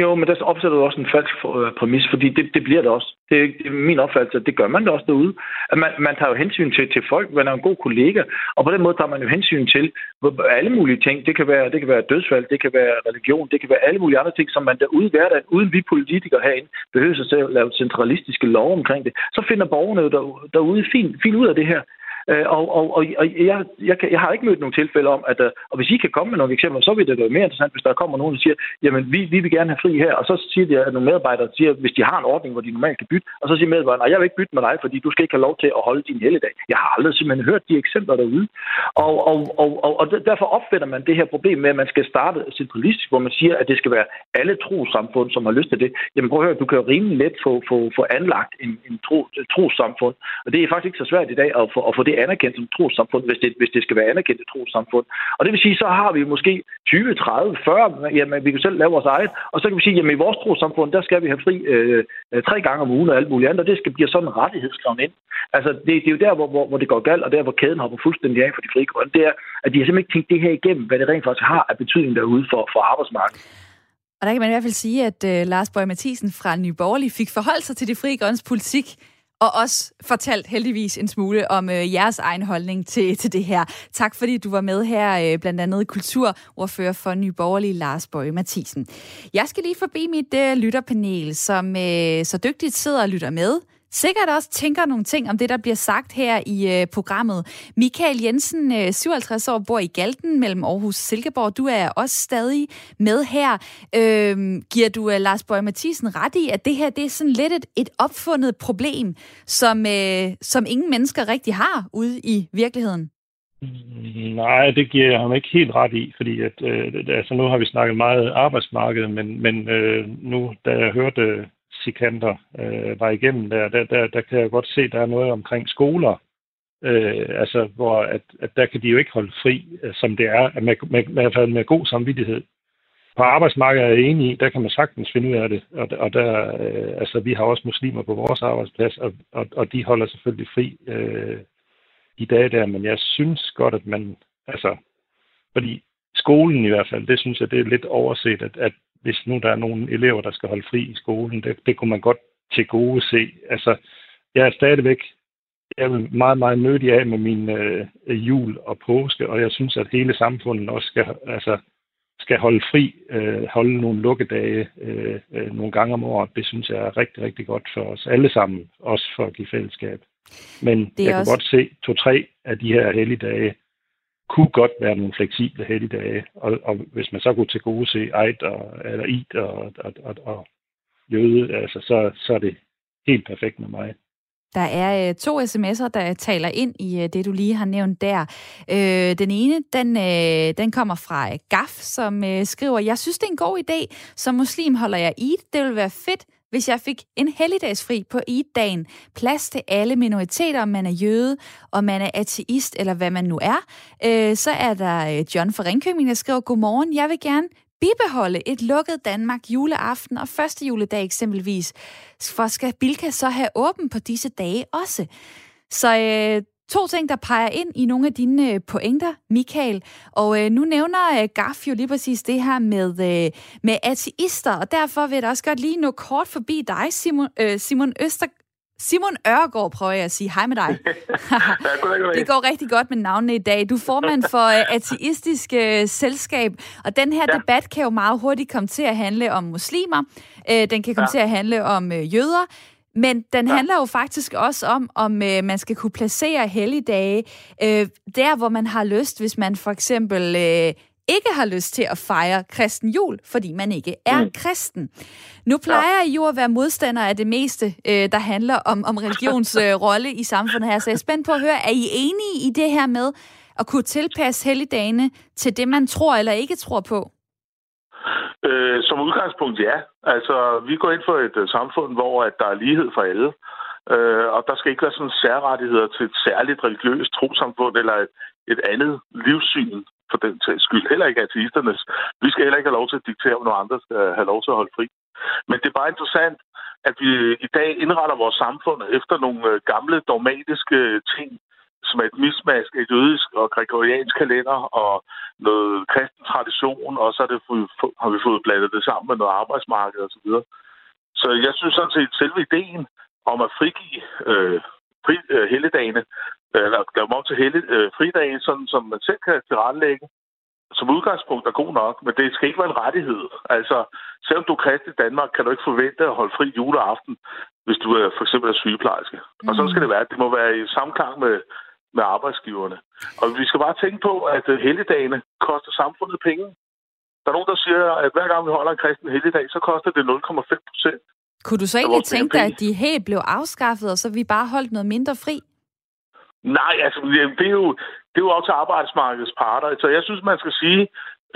Jo, men der opsætter du også en falsk øh, præmis, fordi det, det bliver det også. Det, det er min opfattelse, at det gør man da også derude. At man, man tager jo hensyn til, til folk, man er en god kollega, og på den måde tager man jo hensyn til alle mulige ting. Det kan være, det kan være dødsfald, det kan være religion, det kan være alle mulige andre ting, som man derude hverdagen, uden vi politikere herinde, behøver sig at lave centralistiske lov omkring det. Så finder borgerne jo derude fint, fint ud af det her. Øh, og, og, og, og jeg, jeg, jeg har ikke mødt nogen tilfælde om, at, øh, og hvis I kan komme med nogle eksempler, så vil det være mere interessant, hvis der kommer nogen, der siger, jamen vi, vi vil gerne have fri her, og så siger de, at nogle medarbejdere siger, hvis de har en ordning, hvor de normalt kan bytte, og så siger medarbejderen, nej, jeg vil ikke bytte med dig, fordi du skal ikke have lov til at holde din helligdag. Jeg har aldrig simpelthen hørt de eksempler derude. Og, og, og, og, og derfor opfinder man det her problem med, at man skal starte centralistisk, hvor man siger, at det skal være alle trosamfund, som har lyst til det. Jamen prøv at høre, du kan jo rimelig let få, få, få anlagt en, en tro, trosamfund, og det er faktisk ikke så svært i dag at få, at få det anerkendt som trosamfund, hvis det, hvis det skal være anerkendt et trosamfund. Og det vil sige, så har vi måske 20, 30, 40, jamen vi kan selv lave vores eget, og så kan vi sige, jamen i vores trosamfund, der skal vi have fri øh, tre gange om ugen og alt muligt andet, og det skal blive sådan en rettighed skrevet ind. Altså det, det er jo der, hvor, hvor, hvor det går galt, og der, hvor kæden hopper fuldstændig af for de frie grønne, det er, at de har simpelthen ikke tænkt det her igennem, hvad det rent faktisk har af betydning derude for, for arbejdsmarkedet. Og der kan man i hvert fald sige, at uh, Lars Bøge Mathisen fra Nye Borgerlige fik forholdt sig til de frie grønnes politik og også fortalt heldigvis en smule om øh, jeres egen holdning til, til det her. Tak fordi du var med her, øh, blandt andet kulturordfører for Nye Borgerlige, Lars Bøge Mathisen. Jeg skal lige forbi mit øh, lytterpanel, som øh, så dygtigt sidder og lytter med sikkert også tænker nogle ting om det, der bliver sagt her i øh, programmet. Michael Jensen, øh, 57 år, bor i Galten mellem Aarhus og Silkeborg. Du er også stadig med her. Øh, giver du øh, Lars Bøge Mathisen ret i, at det her det er sådan lidt et, et opfundet problem, som, øh, som ingen mennesker rigtig har ude i virkeligheden? Nej, det giver jeg ham ikke helt ret i, fordi at, øh, altså nu har vi snakket meget arbejdsmarked, men, men øh, nu, da jeg hørte praktikanter øh, var igennem der, der, der, der kan jeg godt se, at der er noget omkring skoler, øh, altså hvor at, at der kan de jo ikke holde fri, øh, som det er, med, med, med, med god samvittighed. På arbejdsmarkedet er jeg enig i, der kan man sagtens finde ud af det, og, og der, øh, altså vi har også muslimer på vores arbejdsplads, og, og, og de holder selvfølgelig fri øh, i dag der, men jeg synes godt, at man, altså, fordi skolen i hvert fald, det synes jeg, det er lidt overset, at, at hvis nu der er nogle elever, der skal holde fri i skolen, det, det kunne man godt til gode se. Altså, jeg er stadigvæk jeg er meget, meget nødig af med min øh, jul og påske, og jeg synes, at hele samfundet også skal, altså, skal holde fri, øh, holde nogle lukkedage øh, øh, nogle gange om året. Det synes jeg er rigtig, rigtig godt for os alle sammen, også for at give fællesskab. Men jeg også... kan godt se, to-tre af de her helligdage kunne godt være nogle fleksible helligdage, og, og hvis man så kunne til gode se Eid og, eller Eid og, og, og, og jøde, altså, så, så er det helt perfekt med mig. Der er øh, to sms'er, der taler ind i øh, det, du lige har nævnt der. Øh, den ene, den, øh, den kommer fra øh, Gaf, som øh, skriver, Jeg synes, det er en god idé. Som muslim holder jeg i. Det vil være fedt, hvis jeg fik en helligdagsfri på Eid-dagen. Plads til alle minoriteter, om man er jøde, om man er ateist, eller hvad man nu er. Øh, så er der øh, John fra Ringkøbing, der skriver, Godmorgen, jeg vil gerne bibeholde et lukket Danmark juleaften og første juledag eksempelvis. For skal Bilka så have åben på disse dage også? Så øh, to ting, der peger ind i nogle af dine øh, pointer, Michael. Og øh, nu nævner øh, Gaff jo lige præcis det her med, øh, med ateister, og derfor vil jeg da også godt lige nå kort forbi dig, Simon, øh, Simon Øster, Simon Ørgaard prøver jeg at sige hej med dig. det går rigtig godt med navnene i dag. Du er formand for uh, Ateistisk uh, Selskab, og den her ja. debat kan jo meget hurtigt komme til at handle om muslimer. Den kan komme ja. til at handle om jøder. Men den ja. handler jo faktisk også om, om uh, man skal kunne placere helligdage uh, der, hvor man har lyst, hvis man for eksempel uh, ikke har lyst til at fejre kristen jul, fordi man ikke er mm. kristen. Nu plejer. I jo at være modstander af det meste, øh, der handler om, om religions øh, rolle i samfundet her. Så jeg er spændt på at høre, er I enige i det her med at kunne tilpasse helligdagene til det, man tror eller ikke tror på? Øh, som udgangspunkt ja. Altså, vi går ind for et uh, samfund, hvor at der er lighed for alle. Øh, og der skal ikke være sådan særrettigheder til et særligt religiøst trosamfund eller et, et andet livssyn for den sags skyld. Heller ikke ateisternes. Vi skal heller ikke have lov til at diktere, når andre skal have lov til at holde fri. Men det er bare interessant, at vi i dag indretter vores samfund efter nogle øh, gamle dogmatiske øh, ting, som er et mismask et jødisk og gregoriansk kalender og noget kristen tradition, og så er det, har vi fået blandet det sammen med noget arbejdsmarked osv. Så, videre. så jeg synes sådan set, at selve ideen om at frigive øh, fri, øh, helligdagene eller lave dem op til hele øh, fridage, sådan som man selv kan tilrettelægge, som udgangspunkt er god nok, men det skal ikke være en rettighed. Altså, selvom du er kristen i Danmark, kan du ikke forvente at holde fri juleaften, hvis du er, for eksempel er sygeplejerske. Mm. Og så skal det være, det må være i samklang med, med arbejdsgiverne. Og vi skal bare tænke på, at øh, helligdagene koster samfundet penge. Der er nogen, der siger, at hver gang vi holder en kristen helligdag, så koster det 0,5 procent. Kunne du så egentlig tænke dig, at de helt blev afskaffet, og så vi bare holdt noget mindre fri? Nej, altså, det er jo, det er jo også til arbejdsmarkedets parter. Så jeg synes, man skal sige,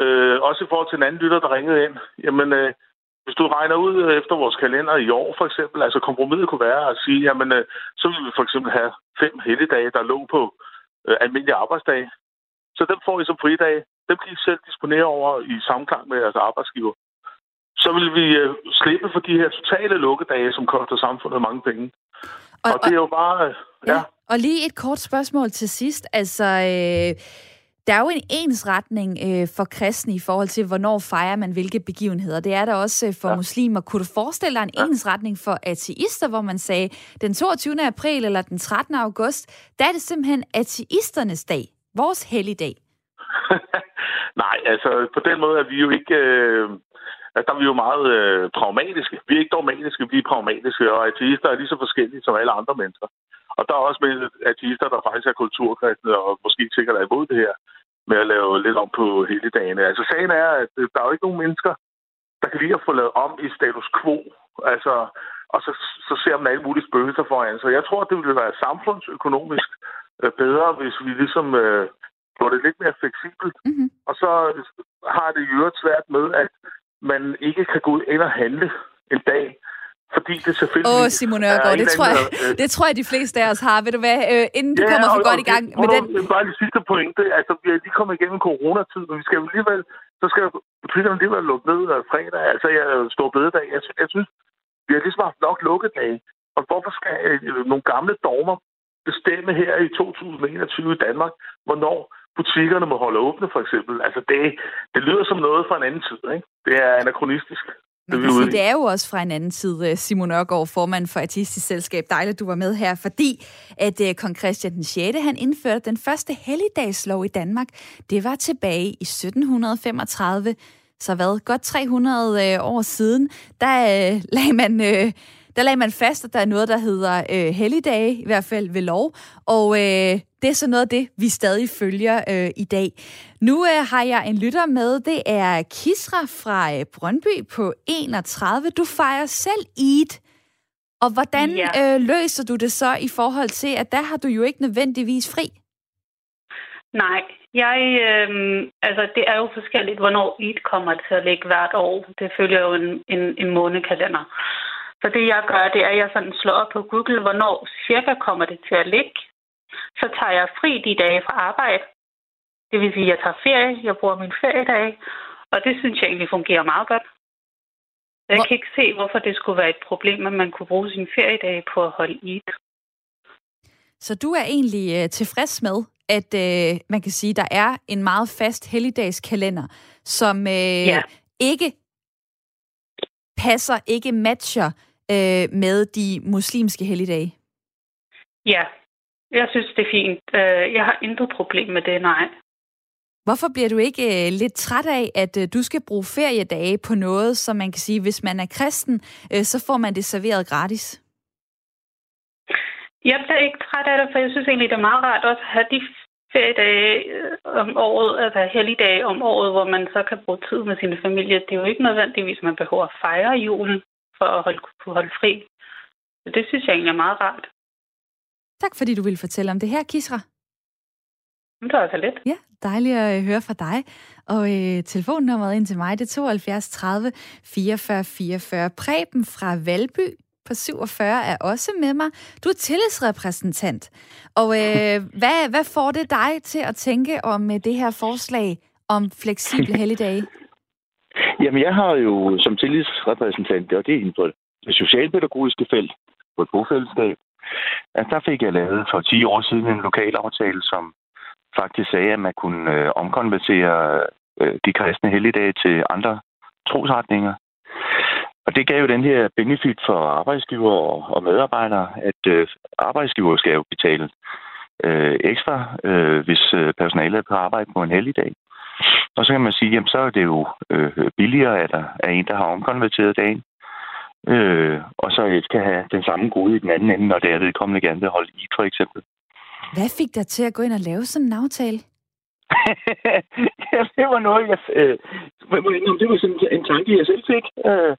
øh, også i forhold til en anden lytter, der ringede ind, jamen, øh, hvis du regner ud efter vores kalender i år, for eksempel, altså kompromiset kunne være at sige, jamen, øh, så vil vi for eksempel have fem helligdage, der lå på øh, almindelige arbejdsdage. Så dem får I som fridage. Dem kan I selv disponere over i samklang med jeres arbejdsgiver. Så vil vi øh, slippe for de her totale lukkedage, som koster samfundet mange penge. Og, og det er jo bare... Øh, ja. ja. Og lige et kort spørgsmål til sidst. Altså, øh, der er jo en ensretning øh, for kristne i forhold til, hvornår fejrer man hvilke begivenheder. Det er der også øh, for ja. muslimer. Kunne du forestille dig en ja. ensretning for ateister, hvor man sagde, den 22. april eller den 13. august, der er det simpelthen ateisternes dag. Vores helligdag. Nej, altså på den måde er vi jo ikke... Øh, altså, der er vi jo meget øh, pragmatiske. Vi er ikke dogmatiske, vi er pragmatiske, og ateister er lige så forskellige som alle andre mennesker. Og der er også med ateister, der faktisk er kulturkristne, og måske sikkert er imod det her med at lave lidt om på hele dagen. Altså sagen er, at der er jo ikke nogen mennesker, der kan lide at få lavet om i status quo. Altså, og så, så ser man alle mulige spøgelser foran. Så jeg tror, det ville være samfundsøkonomisk øh, bedre, hvis vi ligesom øh, gjorde det lidt mere fleksibelt. Mm-hmm. Og så har det jo svært med, at man ikke kan gå ind og handle en dag, fordi det selvfølgelig... Åh, oh, Simon Ørgaard, det, tror jeg, øh, det tror jeg, de fleste af os har. Ved du hvad, øh, inden du ja, kommer for og, godt i gang med den... Bare det sidste pointe. Altså, vi er lige kommet igennem coronatid, men vi skal jo alligevel... Så skal butikkerne alligevel lukke ned af fredag. Altså, jeg står bededag. Jeg, jeg synes, vi har ligesom haft nok lukkedage. Og hvorfor skal øh, nogle gamle dogmer bestemme her i 2021 i Danmark, hvornår butikkerne må holde åbne, for eksempel. Altså, det, det lyder som noget fra en anden tid, ikke? Det er anachronistisk. Man kan sige, det er jo også fra en anden tid, øh, Simon Ørgaard, formand for Artistisk Selskab. Dejligt, du var med her, fordi at uh, kong Christian den 6. han indførte den første helligdagslov i Danmark. Det var tilbage i 1735. Så hvad, godt 300 uh, år siden, der uh, lagde man... Uh, der lagde man fast, at der er noget, der hedder øh, helligdage, i hvert fald ved lov, og øh, det er så noget af det, vi stadig følger øh, i dag. Nu øh, har jeg en lytter med, det er Kisra fra øh, Brøndby på 31. Du fejrer selv Eid, og hvordan ja. øh, løser du det så i forhold til, at der har du jo ikke nødvendigvis fri? Nej, jeg, øh, altså det er jo forskelligt, hvornår Eid kommer til at ligge hvert år. Det følger jo en, en, en månekalender. Så det jeg gør, det er, at jeg sådan slår op på Google, hvornår cirka kommer det til at ligge. Så tager jeg fri de dage fra arbejde. Det vil sige, at jeg tager ferie, jeg bruger min feriedag, og det synes jeg egentlig fungerer meget godt. Jeg kan ikke se, hvorfor det skulle være et problem, at man kunne bruge sin feriedag på at holde i Så du er egentlig øh, tilfreds med, at øh, man kan sige, der er en meget fast helligdagskalender, som øh, ja. ikke passer, ikke matcher øh, med de muslimske helligdage? Ja, jeg synes, det er fint. Øh, jeg har intet problem med det, nej. Hvorfor bliver du ikke øh, lidt træt af, at øh, du skal bruge feriedage på noget, som man kan sige, hvis man er kristen, øh, så får man det serveret gratis? Jeg bliver ikke træt af det, for jeg synes egentlig, det er meget rart også at have de feriedage om året, altså helligdage om året, hvor man så kan bruge tid med sin familie. Det er jo ikke nødvendigvis, man behøver at fejre julen for at holde, kunne holde fri. Så det synes jeg egentlig er meget rart. Tak fordi du ville fortælle om det her, Kisra. Det var så lidt. Ja, dejligt at øh, høre fra dig. Og øh, telefonnummeret ind til mig, det er 72 30 44 44. Preben fra Valby på 47 er også med mig. Du er tillidsrepræsentant. Og øh, hvad, hvad får det dig til at tænke om øh, det her forslag om fleksible helligdage? Jamen, jeg har jo som tillidsrepræsentant, og det er inden for det socialpædagogiske felt på et bofællesskab, at der fik jeg lavet for 10 år siden en lokal aftale, som faktisk sagde, at man kunne øh, omkonvertere øh, de kristne helligdage til andre trosretninger. Og det gav jo den her benefit for arbejdsgiver og medarbejdere, at øh, arbejdsgiver skal jo betale øh, ekstra, øh, hvis øh, personalet er på arbejde på en helligdag. Og så kan man sige, jamen så er det jo øh, billigere, at der er en, der har omkonverteret dagen. Øh, og så et kan have den samme gode i den anden ende, når det er vedkommende gerne vil holde i, for eksempel. Hvad fik dig til at gå ind og lave sådan en aftale? ja, det var noget, jeg... Øh, det var sådan en tanke, jeg selv fik. Øh,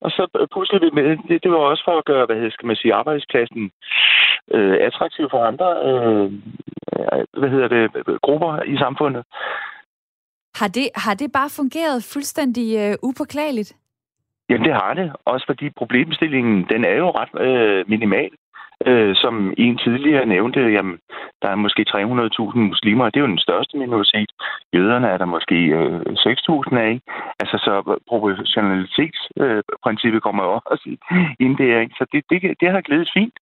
og så puslede vi med. Det, det var også for at gøre, hvad skal man sige, arbejdspladsen øh, attraktiv for andre øh, hvad hedder det, grupper i samfundet. Har det, har det bare fungeret fuldstændig øh, upåklageligt? Jamen, det har det. Også fordi problemstillingen, den er jo ret øh, minimal. Øh, som en tidligere nævnte, jamen, der er måske 300.000 muslimer, og det er jo den største minoritet. Jøderne er der måske øh, 6.000 af. Altså, så proportionalitetsprincippet øh, kommer jo også ind der. Ikke? Så det, det, det har glædet fint.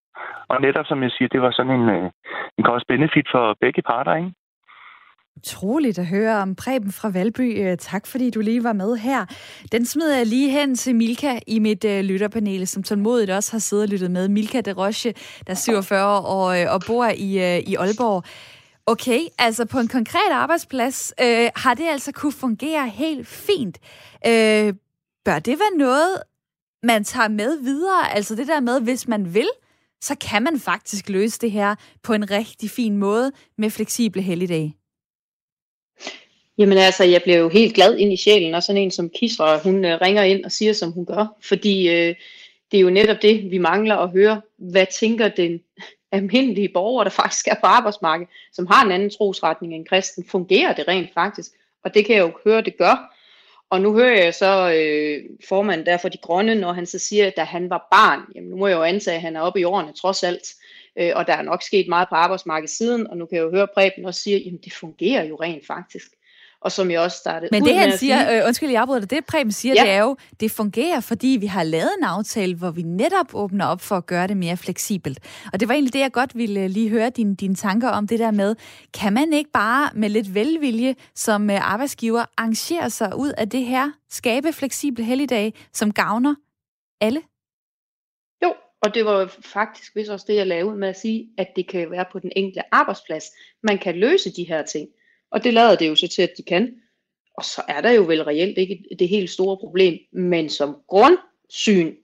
Og netop, som jeg siger, det var sådan en, øh, en cost-benefit for begge parter, ikke? Utroligt at høre om Preben fra Valby. Øh, tak fordi du lige var med her. Den smider jeg lige hen til Milka i mit øh, lytterpanel, som tålmodigt også har siddet og lyttet med. Milka de Roche, der er 47 år og, øh, og bor i, øh, i Aalborg. Okay, altså på en konkret arbejdsplads øh, har det altså kunne fungere helt fint. Øh, bør det være noget, man tager med videre? Altså det der med, hvis man vil, så kan man faktisk løse det her på en rigtig fin måde med fleksible helligdage. Jamen altså, jeg bliver jo helt glad ind i sjælen, og sådan en som Kisra, hun øh, ringer ind og siger, som hun gør. Fordi øh, det er jo netop det, vi mangler at høre. Hvad tænker den almindelige borger, der faktisk er på arbejdsmarkedet, som har en anden trosretning end kristen, fungerer det rent faktisk? Og det kan jeg jo høre, det gør. Og nu hører jeg så øh, formanden der for de grønne, når han så siger, at da han var barn, jamen nu må jeg jo antage, at han er oppe i årene trods alt, øh, og der er nok sket meget på arbejdsmarkedet siden, og nu kan jeg jo høre Preben også sige, jamen, det fungerer jo rent faktisk og som jeg også startede Men det han siger, sige, øh, undskyld, jeg afbryder det Preben siger, Ja. det er jo, det fungerer, fordi vi har lavet en aftale, hvor vi netop åbner op for at gøre det mere fleksibelt. Og det var egentlig det, jeg godt ville øh, lige høre dine, dine tanker om det der med, kan man ikke bare med lidt velvilje som øh, arbejdsgiver arrangere sig ud af det her, skabe fleksible helligdage, som gavner alle? Jo, og det var faktisk vist også det, jeg lavede med at sige, at det kan være på den enkelte arbejdsplads. Man kan løse de her ting. Og det lader det jo så til, at de kan. Og så er der jo vel reelt ikke det helt store problem. Men som grundsyn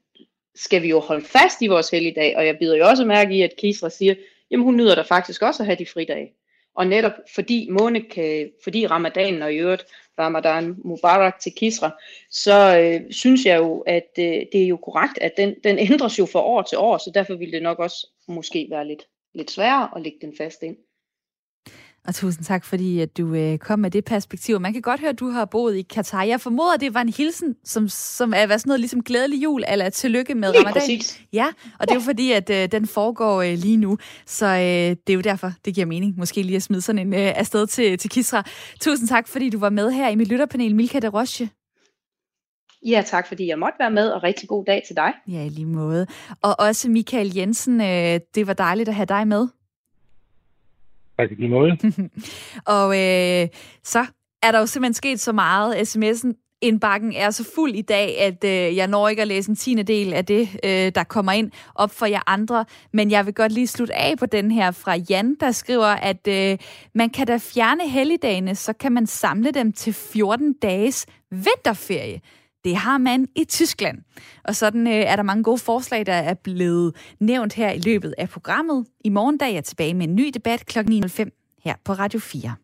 skal vi jo holde fast i vores helligdag. Og jeg bider jo også mærke i, at Kisra siger, jamen hun nyder da faktisk også at have de fridage. Og netop fordi måne kan, fordi ramadanen og i øvrigt Ramadan Mubarak til Kisra, så øh, synes jeg jo, at øh, det er jo korrekt, at den, den ændres jo fra år til år, så derfor ville det nok også måske være lidt, lidt sværere at lægge den fast ind. Og tusind tak, fordi at du øh, kom med det perspektiv. Man kan godt høre, at du har boet i Katar. Jeg formoder, det var en hilsen, som, som er hvad sådan noget ligesom glædelig jul, eller tillykke med Lige ramadan. præcis. Ja, og det er jo fordi, at øh, den foregår øh, lige nu. Så øh, det er jo derfor, det giver mening. Måske lige at smide sådan en øh, afsted til, til Kisra. Tusind tak, fordi du var med her i mit lytterpanel, Milka de Roche. Ja, tak fordi jeg måtte være med, og rigtig god dag til dig. Ja, i lige måde. Og også Michael Jensen, øh, det var dejligt at have dig med. Rigtig lige måde. Og øh, så er der jo simpelthen sket så meget. SMS'en indbakken er så fuld i dag, at øh, jeg når ikke at læse en tiende del af det, øh, der kommer ind op for jer andre. Men jeg vil godt lige slutte af på den her fra Jan, der skriver, at øh, man kan da fjerne helligdagene, så kan man samle dem til 14 dages vinterferie. Det har man i Tyskland. Og sådan øh, er der mange gode forslag, der er blevet nævnt her i løbet af programmet. I morgen dag er jeg tilbage med en ny debat kl. 9.05 her på Radio 4.